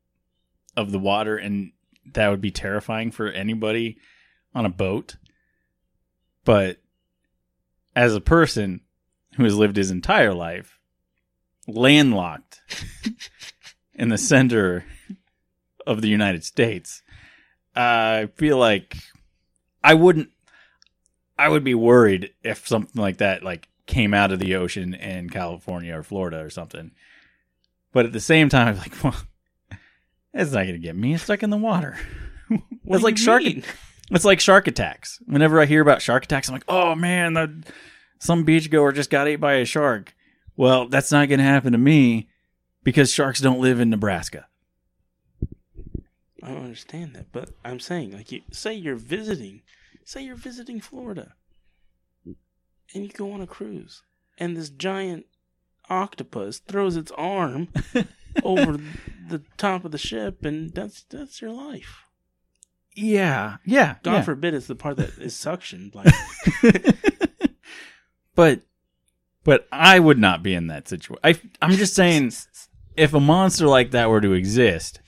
of the water, and that would be terrifying for anybody on a boat. But as a person who has lived his entire life landlocked in the center of the United States, I feel like I wouldn't. I would be worried if something like that like came out of the ocean in California or Florida or something. But at the same time, I'm like, well, it's not gonna get me. It's stuck in the water. It's like shark. mean? It's like shark attacks. Whenever I hear about shark attacks, I'm like, oh man, the, some beachgoer just got ate by a shark. Well, that's not gonna happen to me because sharks don't live in Nebraska. I don't understand that, but I'm saying, like, you say you're visiting, say you're visiting Florida, and you go on a cruise, and this giant octopus throws its arm over the top of the ship, and that's that's your life. Yeah, yeah, God yeah. forbid it's the part that is suctioned. Like, but but I would not be in that situation. I I'm just saying if a monster like that were to exist,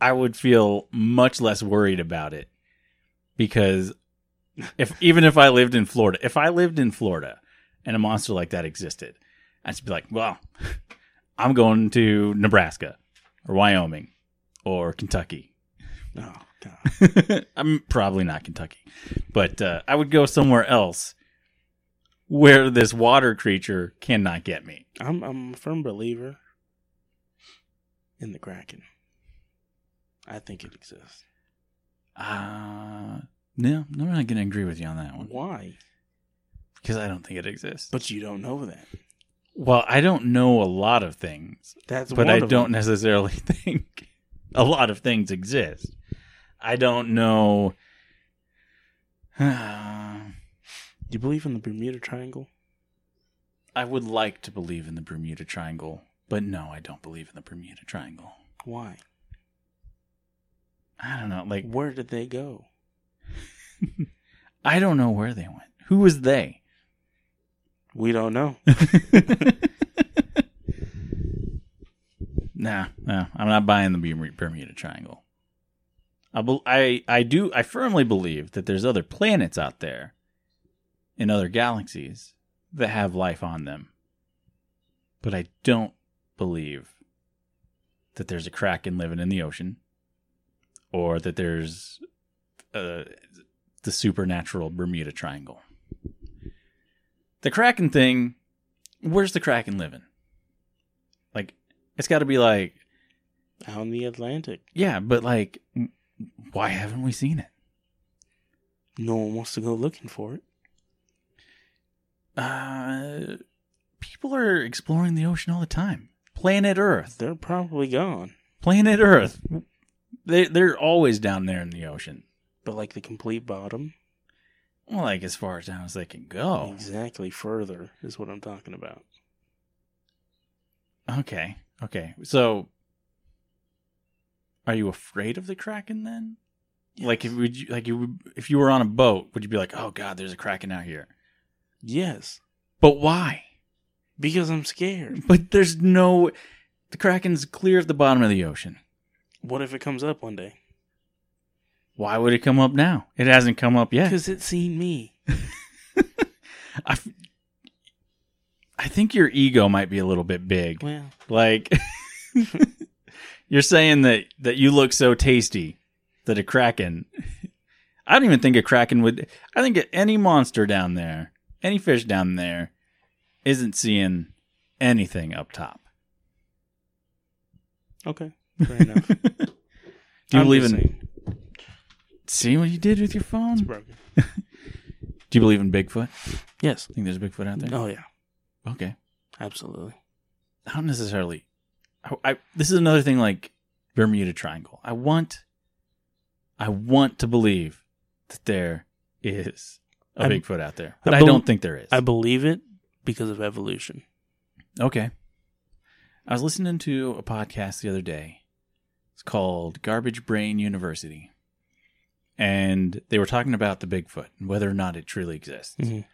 I would feel much less worried about it because if even if I lived in Florida, if I lived in Florida and a monster like that existed, I'd just be like, well, I'm going to Nebraska or Wyoming or Kentucky. oh god, I'm probably not Kentucky, but uh, I would go somewhere else where this water creature cannot get me. I'm I'm a firm believer in the kraken. I think it exists. Uh, no, I'm not going to agree with you on that one Why? because I don't think it exists. But you don't know that. Well, I don't know a lot of things, That's but I don't them. necessarily think a lot of things exist. I don't know. Do you believe in the Bermuda Triangle? I would like to believe in the Bermuda Triangle But no, I don't believe in the Bermuda Triangle. Why? I don't know. Like, Where did they go? I don't know where they went. Who was they? We don't know. Nah, nah, I'm not buying the Bermu- Bermuda Triangle. I, bel I, I do, I firmly believe that there's other planets out there in other galaxies that have life on them. But I don't believe that there's a kraken living in the ocean or that there's uh, the supernatural Bermuda Triangle. The kraken thing, where's the kraken living? Like, it's got to be like, Out in the Atlantic. yeah, but like, why haven't we seen it? No one wants to go looking for it. Uh, people are exploring the ocean all the time. Planet Earth, They're probably gone. planet Earth. They they're always down there in the ocean. But like the complete bottom, Well, like as far down as they can go. exactly further is what I'm talking about. Okay, okay. So, are you afraid of the kraken then? Like, if would you like you would- if you were on a boat, would you be like, "Oh God, there's a kraken out here"? Yes, But why? because I'm scared. But there's no. The kraken's clear at the bottom of the ocean. What if it comes up one day? Why would it come up now? It hasn't come up yet. Because it's seen me. I, f- I think your ego might be a little bit big. Well, Like you're saying that that you look so tasty that a kraken. I don't even think a kraken would. I think any monster down there, any fish down there, isn't seeing anything up top. okay, fair enough. Do you I'm believe in? saying, See what you did with your phone? it's phone? Do you believe in Bigfoot? Yes. I think there's a Bigfoot out there? Oh yeah, Okay. absolutely. I don't necessarily. I, I this is another thing like Bermuda Triangle. I want, I want to believe that there is a I'm- Bigfoot out there, but I I, bel- don't think there is. I believe it because of evolution. okay. I was listening to a podcast the other day. It's called Garbage Brain University, and they were talking about the Bigfoot and whether or not it truly exists. Mhm.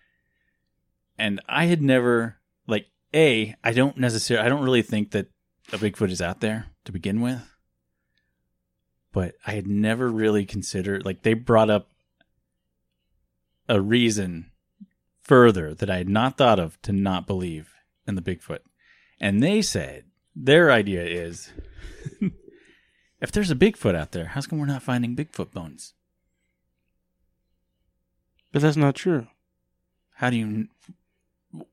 and I had never like a I don't necessarily I don't really think that a Bigfoot is out there to begin with. But I had never really considered like they brought up a reason further that I had not thought of to not believe in the Bigfoot. And they said their idea is if there's a Bigfoot out there, how come we're not finding Bigfoot bones? But that's not true. How do you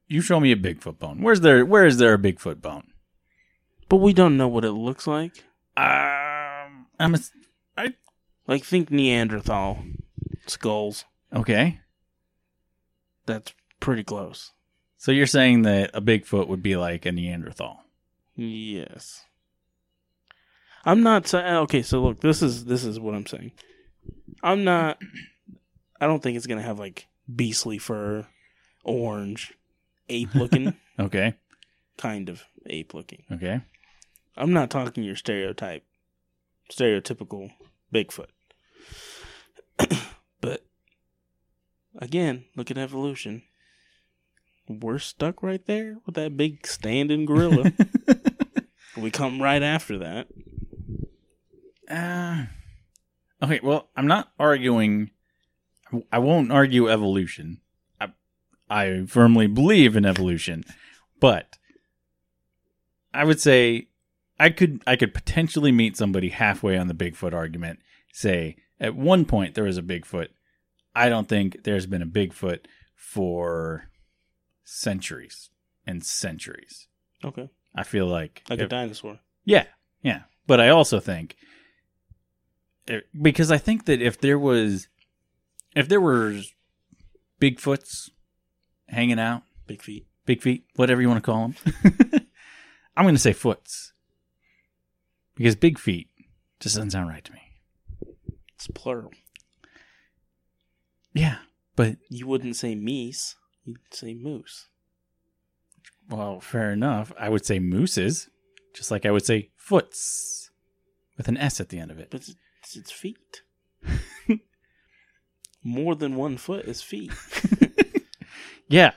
you show me a Bigfoot bone? Where's there where is there a Bigfoot bone? But we don't know what it looks like. Um, I'm a, I Like think Neanderthal skulls. okay. That's pretty close. So you're saying that a Bigfoot would be like a Neanderthal? Yes. I'm not saying okay, so look, this is this is what I'm saying. I'm not I don't think it's gonna have like beastly fur, orange, ape looking, Okay, kind of ape looking. okay. I'm not talking your stereotype stereotypical Bigfoot. but again, look at evolution. We're stuck right there with that big standing gorilla. we come right after that. uh, okay. Well, I'm not arguing. I won't argue evolution. I, I firmly believe in evolution, but I would say I could I could potentially meet somebody halfway on the Bigfoot argument. Say at one point there was a Bigfoot. I don't think there's been a Bigfoot for centuries and centuries. Okay. I feel like Like a dinosaur. yeah, yeah. But I also think it- because I think that if there was if there were Bigfoots hanging out, Big feet. big feet, whatever you want to call them, I'm going to say foots because big feet just doesn't sound right to me. It's plural. Yeah, but You wouldn't say meese. You'd say moose. well, fair enough. I would say mooses, just like I would say foots with an S at the end of it. But it's, it's, it's feet. More than one foot is feet. Yeah,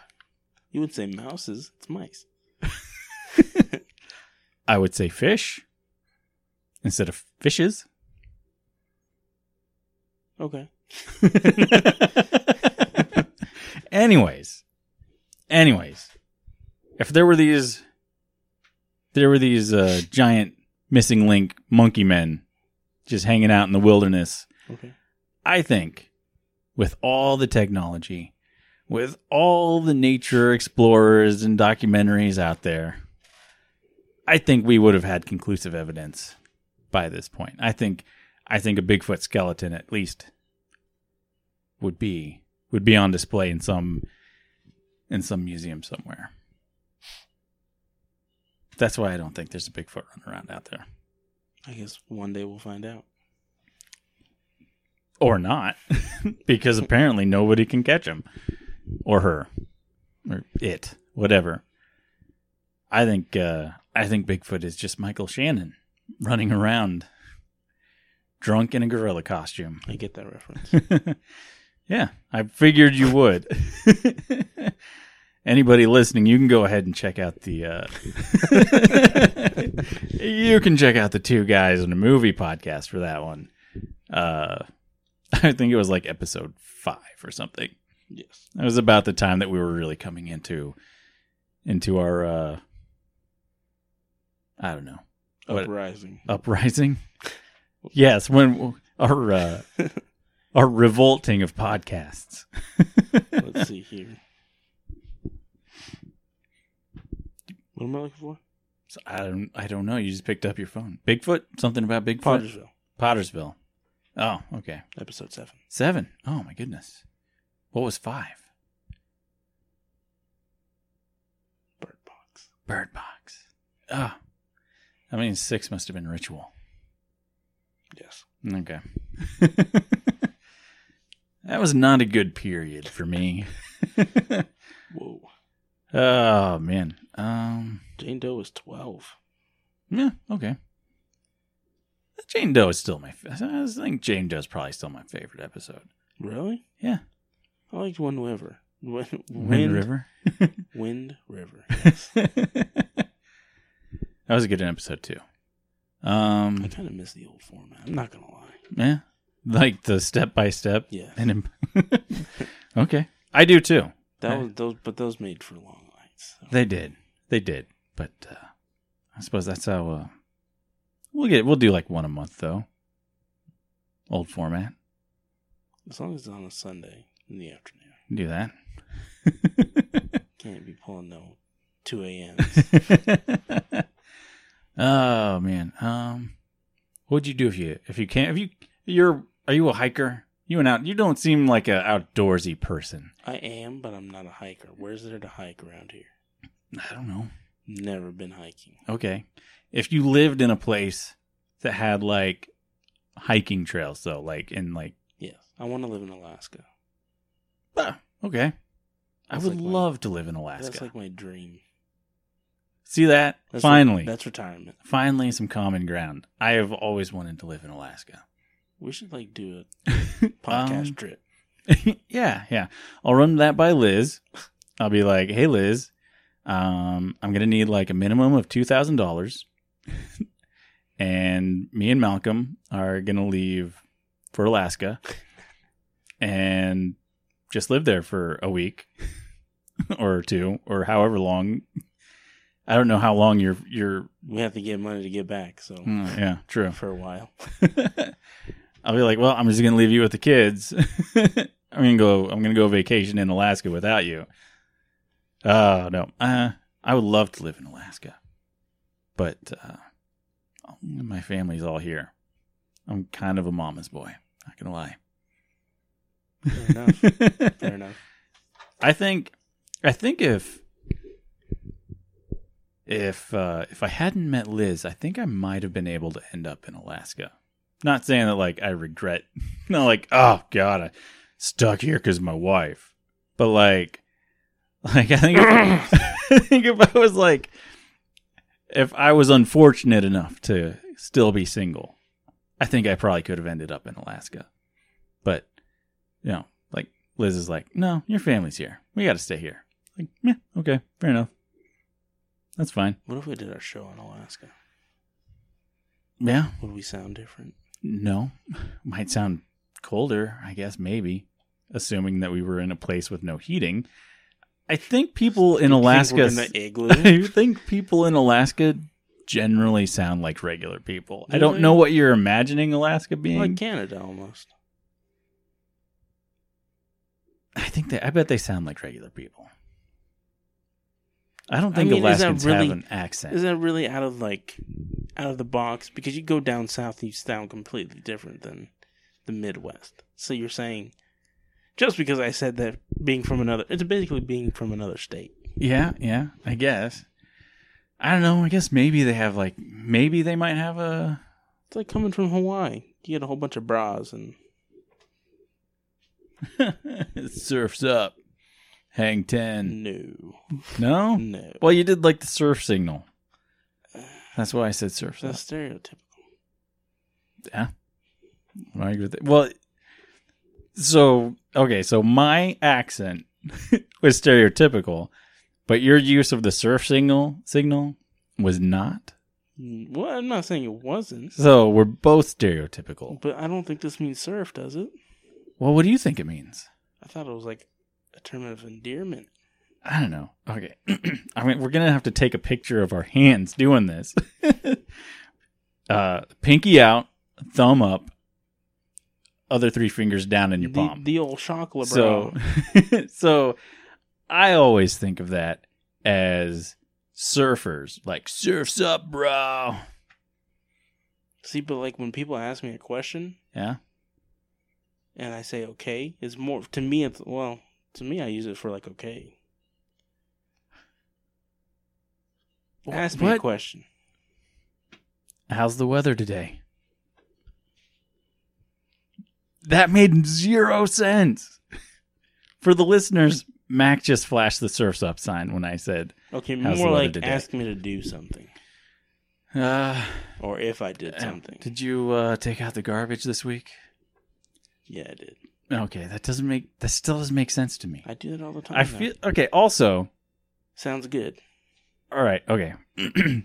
You would say mouses. It's mice. I would say fish instead of fishes. Okay. anyways, anyways, if there were these, there were these uh, giant missing link monkey men just hanging out in the wilderness, Okay. I think with all the technology, with all the nature explorers and documentaries out there, I think we would have had conclusive evidence by this point. I think I think a Bigfoot skeleton at least would be would be on display in some in some museum somewhere. That's why I don't think there's a Bigfoot running around out there. I guess one day we'll find out. Or not, because apparently nobody can catch him. Or her. Or it. Whatever. I think uh I think Bigfoot is just Michael Shannon running around drunk in a gorilla costume. I get that reference. yeah, I figured you would. Anybody listening, you can go ahead and check out the. Uh, you can check out the two guys in a movie podcast for that one. Uh, I think it was like episode five or something. yes. It was about the time that we were really coming into into our. Uh, I don't know What- Uprising. uprising. Yes, when our uh, our revolting of podcasts. Let's see here. What am I looking for? So I don't I don't know. You just picked up your phone. Bigfoot? Something about Bigfoot? Pottersville, Pottersville. Oh, okay. episode seven. Seven. Oh my goodness. What was five? Bird box. Bird box. Ah. I mean six must have been ritual. Yes. Okay. that was not a good period for me. Whoa. oh man. Um Jane Doe was twelve. Yeah, okay. Jane Doe is still my. I think Jane Doe is probably still my favorite episode. Really? Yeah, I liked Wind River. Wind, Wind River. Wind River. Yes. that was a good episode too. I Um, kind of miss the old format. I'm not gonna lie. yeah, like the step by step. Yeah. And okay, I do too. That was those, but those made for long nights. so. They did, they did. But uh, I suppose that's how uh, we'll get. We'll do like one a month though. Old format. As long as it's on a Sunday in the afternoon, Do that. can't be pulling no two a.m. oh man. Um what'd you do if you if you can't if you you're are you a hiker? You and out you don't seem like a outdoorsy person. I am, but I'm not a hiker. Where's there to hike around here? I don't know. Never been hiking. Okay. If you lived in a place that had like hiking trails though, like in like Yes, I want to live in Alaska. ah, okay. I would like my- love to live in Alaska. That's like my dream. See that? That's Finally. that's retirement. Finally some common ground. I have always wanted to live in Alaska. We should like do a podcast Um, trip. yeah, yeah. I'll run that by Liz. I'll be like, "Hey, Liz, um, I'm gonna need like a minimum of two thousand dollars, and me and Malcolm are gonna leave for Alaska, and just live there for a week or two or however long. I don't know how long you're you're. We have to get money to get back, so mm, yeah, true. for a while. I'll be like, well, I'm just gonna leave you with the kids. I'm gonna go. I'm gonna go vacation in Alaska without you. Oh no, uh, I would love to live in Alaska, but uh, my family's all here. I'm kind of a mama's boy. Not gonna lie. Fair enough. Fair enough. I think, I think if if uh, if I hadn't met Liz, I think I might have been able to end up in Alaska. Not saying that like I regret, not like oh god, I stuck here because my wife, but like, like I think. I think if I was like, if I was unfortunate enough to still be single, I think I probably could have ended up in Alaska. But, you know, like Liz is like, no, your family's here. We got to stay here. Like, yeah, okay, fair enough. That's fine. What if we did our show in Alaska? Yeah, Would we sound different? no, might sound colder, I guess, maybe, assuming that we were in a place with no heating. I think people in Alaska. In the igloo. I think people in Alaska generally sound like regular people. I don't know what you're imagining Alaska being. like Canada almost. I think they. I bet they sound like regular people. I don't I think mean, that Alaskans really- have an accent. Is that really out of like out of the box? Because you go down south, you sound completely different than the Midwest. So you're saying just because I said that being from another, it's basically being from another state. yeah, yeah. I guess. I don't know. I guess maybe they have like maybe they might have a. It's like coming from Hawaii. You get a whole bunch of bras and it surfs up. Hang ten. no, No. no. Well, you did like the surf signal. That's why I said surfs up. That's stereotypical. Yeah. I agree with it. Well, so okay, so my accent was stereotypical, but your use of the surf signal signal was not. Well, I'm not saying it wasn't, So we're both stereotypical. but I don't think this means surf, does it? Well, what do you think it means? I thought it was like a term of endearment. I don't know. Okay. I mean, we're going to have to take a picture of our hands doing this. uh, pinky out, thumb up, other three fingers down in your the, palm. the old chocolate So, so I always think of that as surfers, like surfs up, bro. See, but like when people ask me a question Yeah. and I say okay, it's more to me. It's well to me. I use it for like okay. Ask me a question. How's the weather today? That made zero sense. For the listeners, Mack just flashed the surfs up sign when I said, Okay, How's more like today? ask me to do something, uh, or if I did something. Did you uh, take out the garbage this week? Yeah, I did. Okay, that doesn't make that still doesn't make sense to me. I do that all the time. I now. feel okay. Also, sounds good. all right. Okay.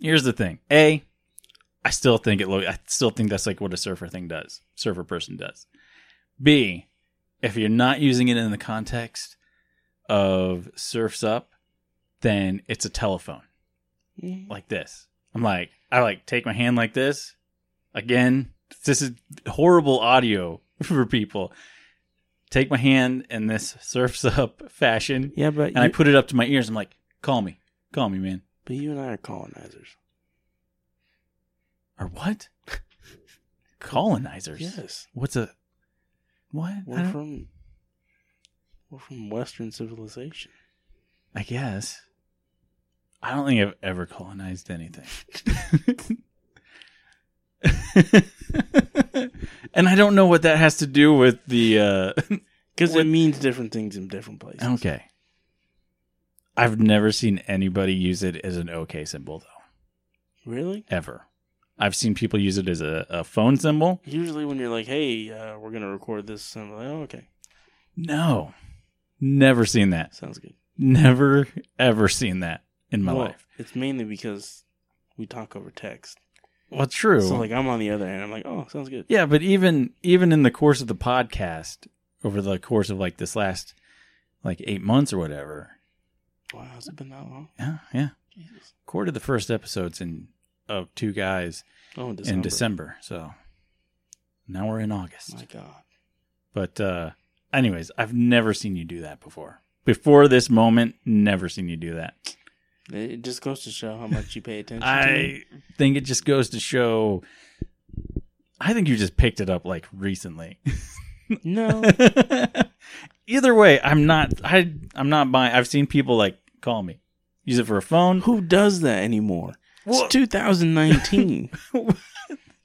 Here's the thing. A, I still think it. Lo- I still think that's like what a surfer thing does. Surfer person does. B, if you're not using it in the context of surfs up, then it's a telephone Mm. like this. I'm like, I like take my hand like this. Again, this is horrible audio for people. Take my hand in this surfs up fashion, Yeah, but and I put it up to my ears. I'm like, call me, call me, man. but you and I are colonizers. Or what? Colonizers. Yes, What's a what? We're from we're from Western civilization. I guess. I don't think I've ever colonized anything. and I don't know what that has to do with the uh Because What- it means different things in different places. Okay. I've never seen anybody use it as an OK symbol though. Really? Ever. I've seen people use it as a, a phone symbol. Usually, when you're like, "Hey, uh, we're gonna record this," I'm like, "Oh, okay, No. Never seen that. sounds good." Never ever seen that in my Well, life. It's mainly because we talk over text. Well, true. So, like, I'm on the other end. I'm like, "Oh, sounds good." yeah, but even even in the course of the podcast, over the course of like this last like eight months or whatever. Wow, has it been that long? Yeah, yeah. Jesus. Recorded the first episodes in of two guys Oh, in December. in December. So now we're in August. My God. But uh anyways, I've never seen you do that before. Before this moment, never seen you do that. It just goes to show how much you pay attention to. I think it just goes to show I think you just picked it up like recently. No. Either way, I'm not I I'm not buying I've seen people like call me. Use it for a phone. Who does that anymore? It's 2019.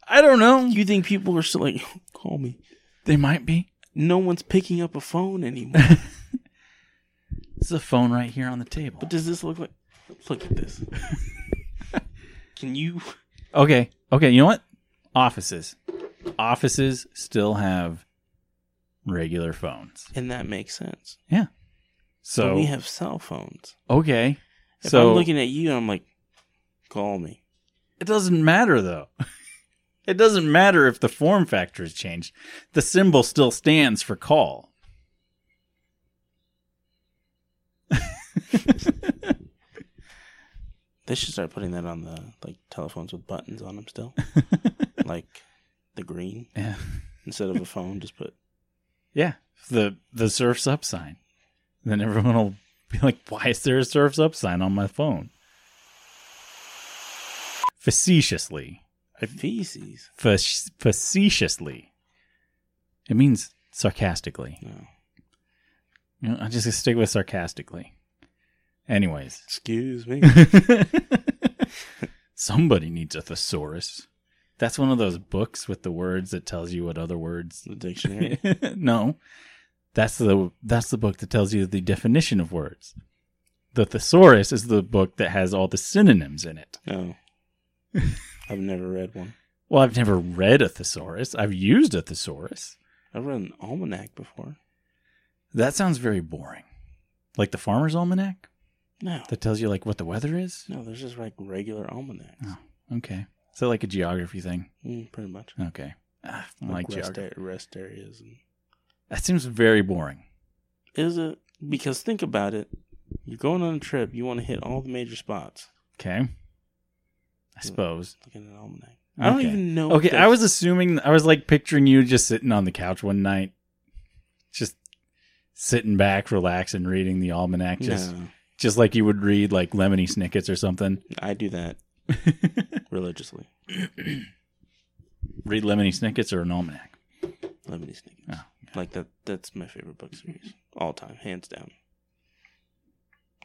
I don't know. you think people are still like, call me? They might be. No one's picking up a phone anymore. This is a phone right here on the table. But does this look like? Look at this. Can you? Okay. Okay. You know what? Offices. Offices still have regular phones. And that makes sense. Yeah. So But we have cell phones. okay. If so I'm looking at you, I'm like, call me. it doesn't matter though. it doesn't matter if the form factor has changed. The symbol still stands for call. They should start putting that on the like telephones with buttons on them still, like the green Yeah. instead of a phone. Just put Yeah. The the surf's up sign. Then everyone will be like, why is there a surf's up sign on my phone? Facetiously. feces. Fac- facetiously. It means sarcastically. No. You know, I just stick with sarcastically. Anyways. Excuse me. Somebody needs a thesaurus. That's one of those books with the words that tells you what other words the dictionary. no. That's the that's the book that tells you the definition of words. The thesaurus is the book that has all the synonyms in it. No, I've never read one. Well, I've never read a thesaurus. I've used a thesaurus. I've read an almanac before. That sounds very boring. Like the farmer's almanac No, that tells you like what the weather is? no, there's just like regular almanacs. Oh. Okay. Is that like a geography thing? Mm, pretty much. Okay. Ah, I like Like rest, geography. a- rest areas. And... That seems very boring. Is it? Because think about it. You're going on a trip. You want to hit all the major spots. Okay. I suppose. Look at an almanac. I don't Okay. even know. Okay, I was assuming I was like picturing you just sitting on the couch one night, just sitting back, relaxing, reading the almanac, just No, just like you would read like Lemony Snickets or something. I do that religiously. read Lemony Snickets or an almanac. Lemony Snickets. Oh, Like that. That's my favorite book series, all time, hands down.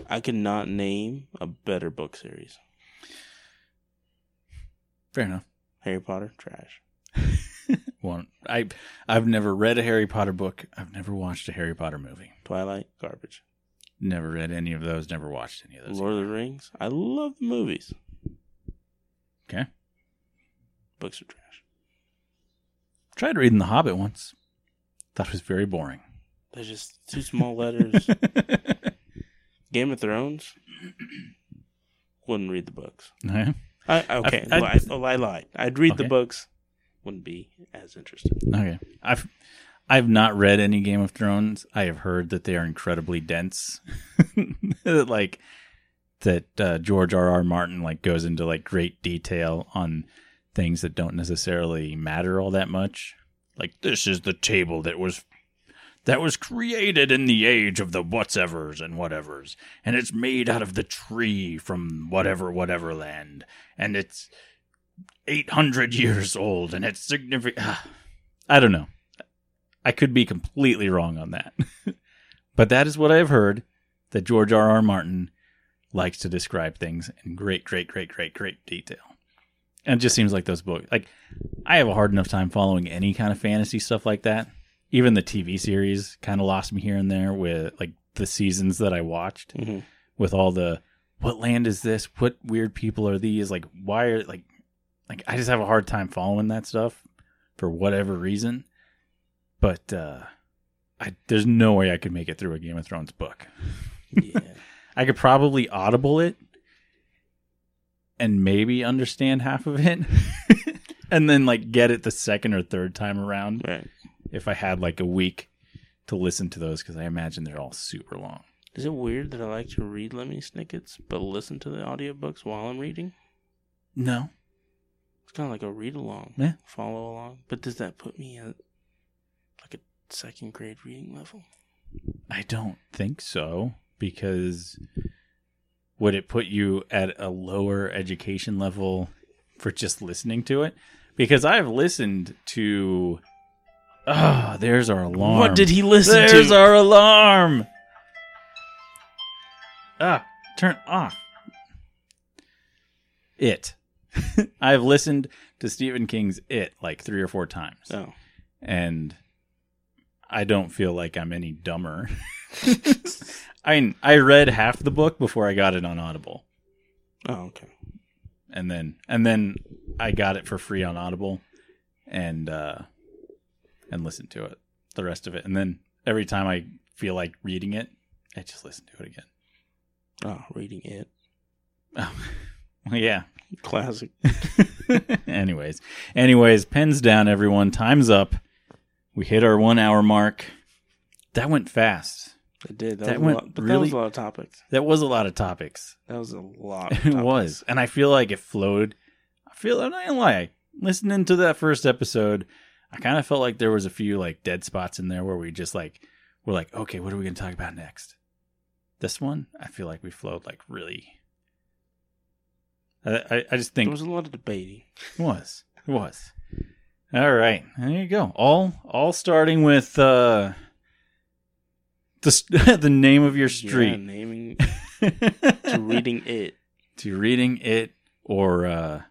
I could not name a better book series. Fair enough. Harry Potter, trash. Well, I I've never read a Harry Potter book. I've never watched a Harry Potter movie. Twilight, garbage. Never read any of those. Never watched any of those. Lord of the Rings, I love the movies. Okay. Books are trash. Tried reading The Hobbit once. Thought it was very boring. They're just two small letters. Game of Thrones. Wouldn't read the books. Yeah. I, okay, I- I, oh, I lied. I'd read the books. Wouldn't be as interested. Okay. I've I've not read any Game of Thrones. I have heard that they are incredibly dense. Like that uh, George R. R. Martin like goes into like great detail on things that don't necessarily matter all that much. Like this is the table that was that was created in the age of the whatsevers and whatevers, and it's made out of the tree from whatever whatever land, and it's eight hundred years old, and it's significant. Ah, I don't know. I could be completely wrong on that. but that is what I've heard that George R. R. Martin likes to describe things in great, great, great, great, great detail. And it just seems like those books like I have a hard enough time following any kind of fantasy stuff like that. Even the TV series kind of lost me here and there with like the seasons that I watched hmm with all the what land is this? What weird people are these? Like why are like like I just have a hard time following that stuff for whatever reason. But uh I there's no way I could make it through a Game of Thrones book. Yeah. I could probably audible it and maybe understand half of it and then like get it the second or third time around right. If I had like a week to listen to those cuz I imagine they're all super long. Is it weird that I like to read Lemony Snickets but listen to the audiobooks while I'm reading? No. It's kind of like a read along, Yeah. follow along. But does that put me at like a second grade reading level? I don't think so because would it put you at a lower education level for just listening to it? Because I've listened to Ah, there's our alarm. What did he listen There's to? There's our alarm. Ah, turn off. It. I've listened to Stephen King's It like 3 or 4 times oh, and I don't feel like I'm any dumber I mean, I read half the book before I got it on Audible, Oh, okay. and then and then I got it for free on Audible, and uh, and listen to it the rest of it, and then every time I feel like reading it, I just listen to it again. Oh, reading it. Oh, well, yeah. Classic. anyways, anyways, pens down, everyone. Time's up. We hit our one hour mark. That went fast. It did. That, That was went a lot, but that really- was a lot of topics. That was a lot of topics. That was a lot. It was, and I feel like it flowed. I feel I'm not gonna lie. Listening to that first episode, I kind of felt like there was a few like dead spots in there where we just like we're like, okay, what are we gonna talk about next? This one, I feel like we flowed like really. I I, I just think There was a lot of debating. It was. It was. All right. There you go. All all starting with uh the the name of your Yeah, street. naming to reading it. to reading it or uh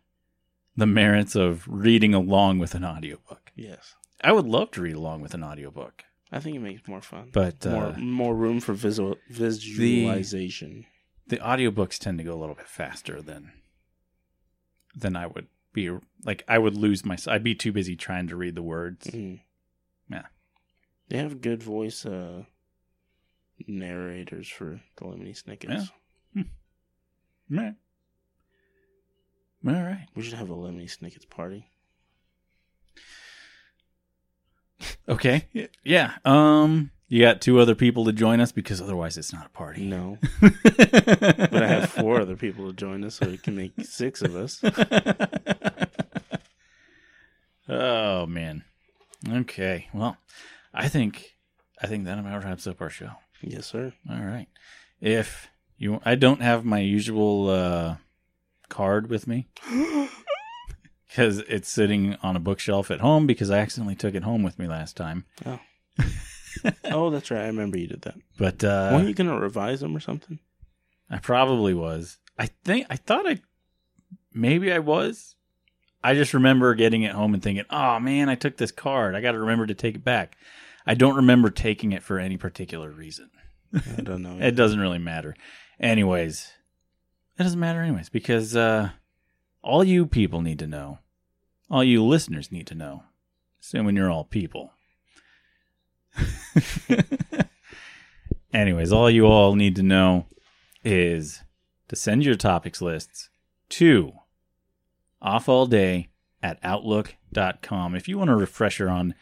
the merits of reading along with an audiobook. Yes. I would love to read along with an audiobook. I think it makes more fun. But, more uh, more room for visual visualization. The audiobooks tend to go a little bit faster than than I would be like I would lose my I'd be too busy trying to read the words. Mhm. Yeah. They have good voice uh, narrators for the Lemony Snickets. Yeah. Meh. All right. We should have a Lemony Snickets party. Okay. Yeah. Um. You got two other people to join us because otherwise it's not a party. No, but I have four other people to join us, so we can make six of us. oh man. Okay. Well, I think I think that about wraps up our show. Yes, sir. All right. If you, I don't have my usual uh, card with me because it's sitting on a bookshelf at home because I accidentally took it home with me last time. Oh. oh, that's right. I remember you did that. But uh, Weren't you gonna revise them or something? I probably was. I think I thought I maybe I was. I just remember getting it home and thinking, "Oh man, I took this card. I got to remember to take it back." I don't remember taking it for any particular reason. I don't know. It doesn't really matter. Anyways, it doesn't matter anyways because uh all you people need to know. All you listeners need to know. Assuming you're all people. anyways, all you all need to know is to send your topics lists to off all day at outlook.com. If you want a refresher on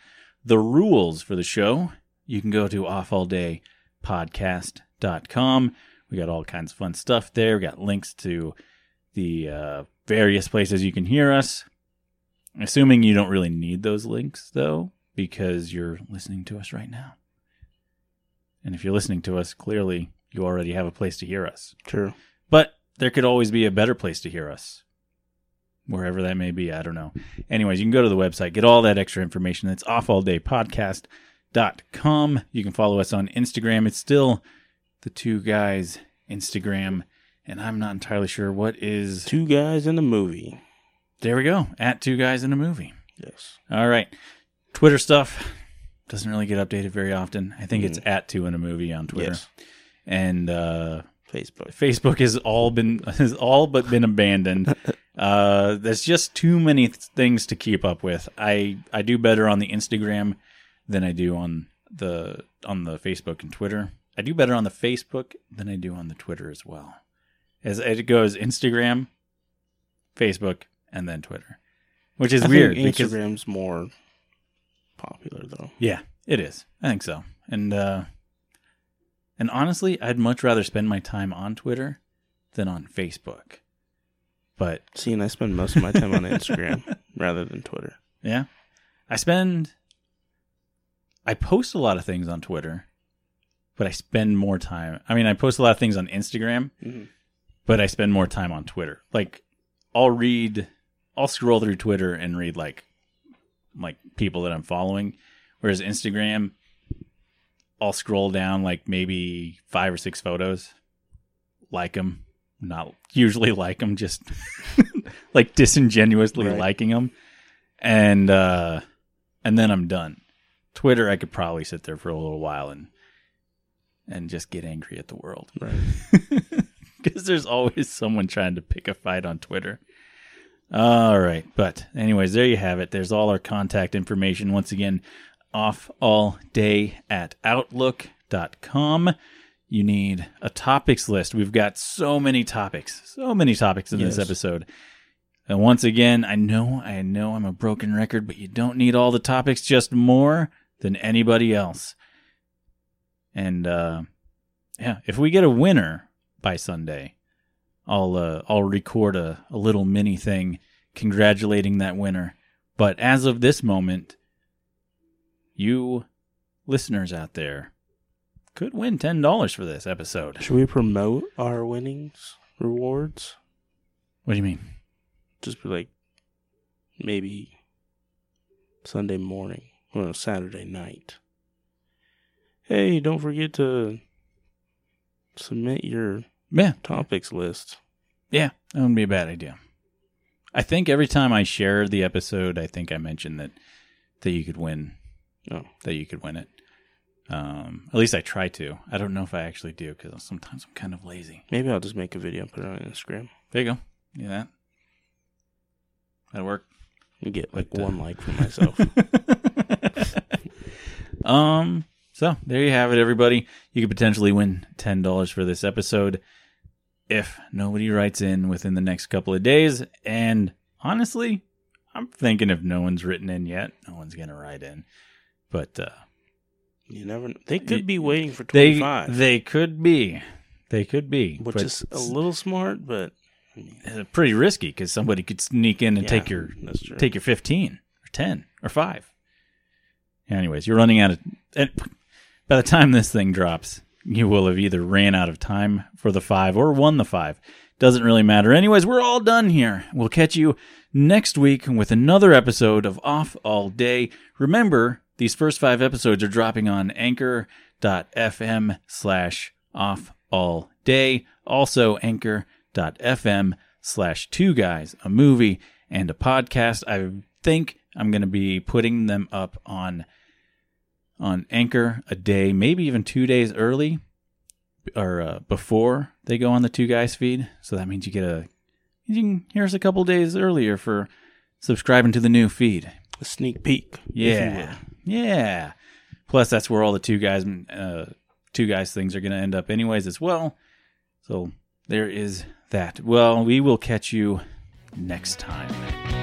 the rules for the show, you can go to off all day offalldaypodcast.com. We got all kinds of fun stuff there. We got links to the uh, various places you can hear us. Assuming you don't really need those links, though, because you're listening to us right now. And if you're listening to us, clearly you already have a place to hear us. True. But there could always be a better place to hear us. Wherever that may be, I don't know. Anyways, you can go to the website, get all that extra information. That's offalldaypodcast.com. You can follow us on Instagram. It's still the two guys Instagram, and I'm not entirely sure what is. Two guys in a movie. There we go. At two guys in a movie. Yes. All right. Twitter stuff doesn't really get updated very often. I think it's at two in a movie on Twitter. Yes. And uh Facebook. Facebook has all been has all but been abandoned. uh, there's just too many th- things to keep up with. I I do better on the Instagram than I do on the on the Facebook and Twitter. I do better on the Facebook than I do on the Twitter as well. As it goes, Instagram, Facebook, and then Twitter, which is I weird think because Instagram's more popular though. yeah, it is. I think so. And uh and honestly, I'd much rather spend my time on Twitter than on Facebook. But See, and I spend most of my time on Instagram rather than Twitter. yeah, I spend I post a lot of things on Twitter, but I spend more time. I mean, I post a lot of things on Instagram, Mhm. but I spend more time on Twitter. Like I'll read I'll scroll through Twitter and read like like people that I'm following, whereas Instagram I'll scroll down like maybe five or six photos, like them, not usually like them, just like disingenuously Right. liking them, and uh, and then I'm done. Twitter, I could probably sit there for a little while and and just get angry at the world. Right. Because there's always someone trying to pick a fight on Twitter. All right. But, anyways, there you have it. There's all our contact information. Once again, off all day at outlook.com. You need a topics list. We've got so many topics, so many topics in this episode. And once again, I know, I know I'm a broken record, but you don't need all the topics, just more than anybody else. And uh, yeah, if we get a winner by Sunday, I'll uh, I'll record a, a little mini thing congratulating that winner. But as of this moment, you listeners out there could win ten dollars for this episode. Should we promote our winnings rewards? What do you mean? Just be like maybe Sunday morning or Saturday night. Hey, don't forget to submit your Yeah, topics list. yeah, that wouldn't be a bad idea. I think every time I share the episode, I think I mentioned that that you could win Oh, that you could win it. Um, at least I try to. I don't know if I actually do because sometimes I'm kind of lazy. maybe I'll just make a video and put it on Instagram. There you go. Yeah, that that'll work. Get like But, uh, one like for myself. um. So there you have it, everybody. You could potentially win ten dollars for this episode if nobody writes in within the next couple of days. And honestly, I'm thinking if no one's written in yet, no one's gonna write in. But uh, you never. Know. They could be waiting for they twenty five, they could be, they could be, which but is a little smart, but I mean, pretty risky because somebody could sneak in and yeah, take your take your 15 or 10 or 5 anyways you're running out of and by the time this thing drops you will have either ran out of time for the 5 or won the 5 doesn't really matter. Anyways we're all done here. We'll catch you next week with another episode of off all day. Remember these first five episodes are dropping on anchor.fm slash off all day. Also anchor.fm slash two guys a movie and a podcast. I think i'm going to be putting them up on on anchor a day maybe even two days early or uh, before they go on the two guys feed so that means you get a you can hear us a couple days earlier for subscribing to the new feed a sneak peek. yeah. Yeah. Plus, that's where all the two guys, uh, two guys things are going to end up, anyways, as well. So there is that. Well, we will catch you next time.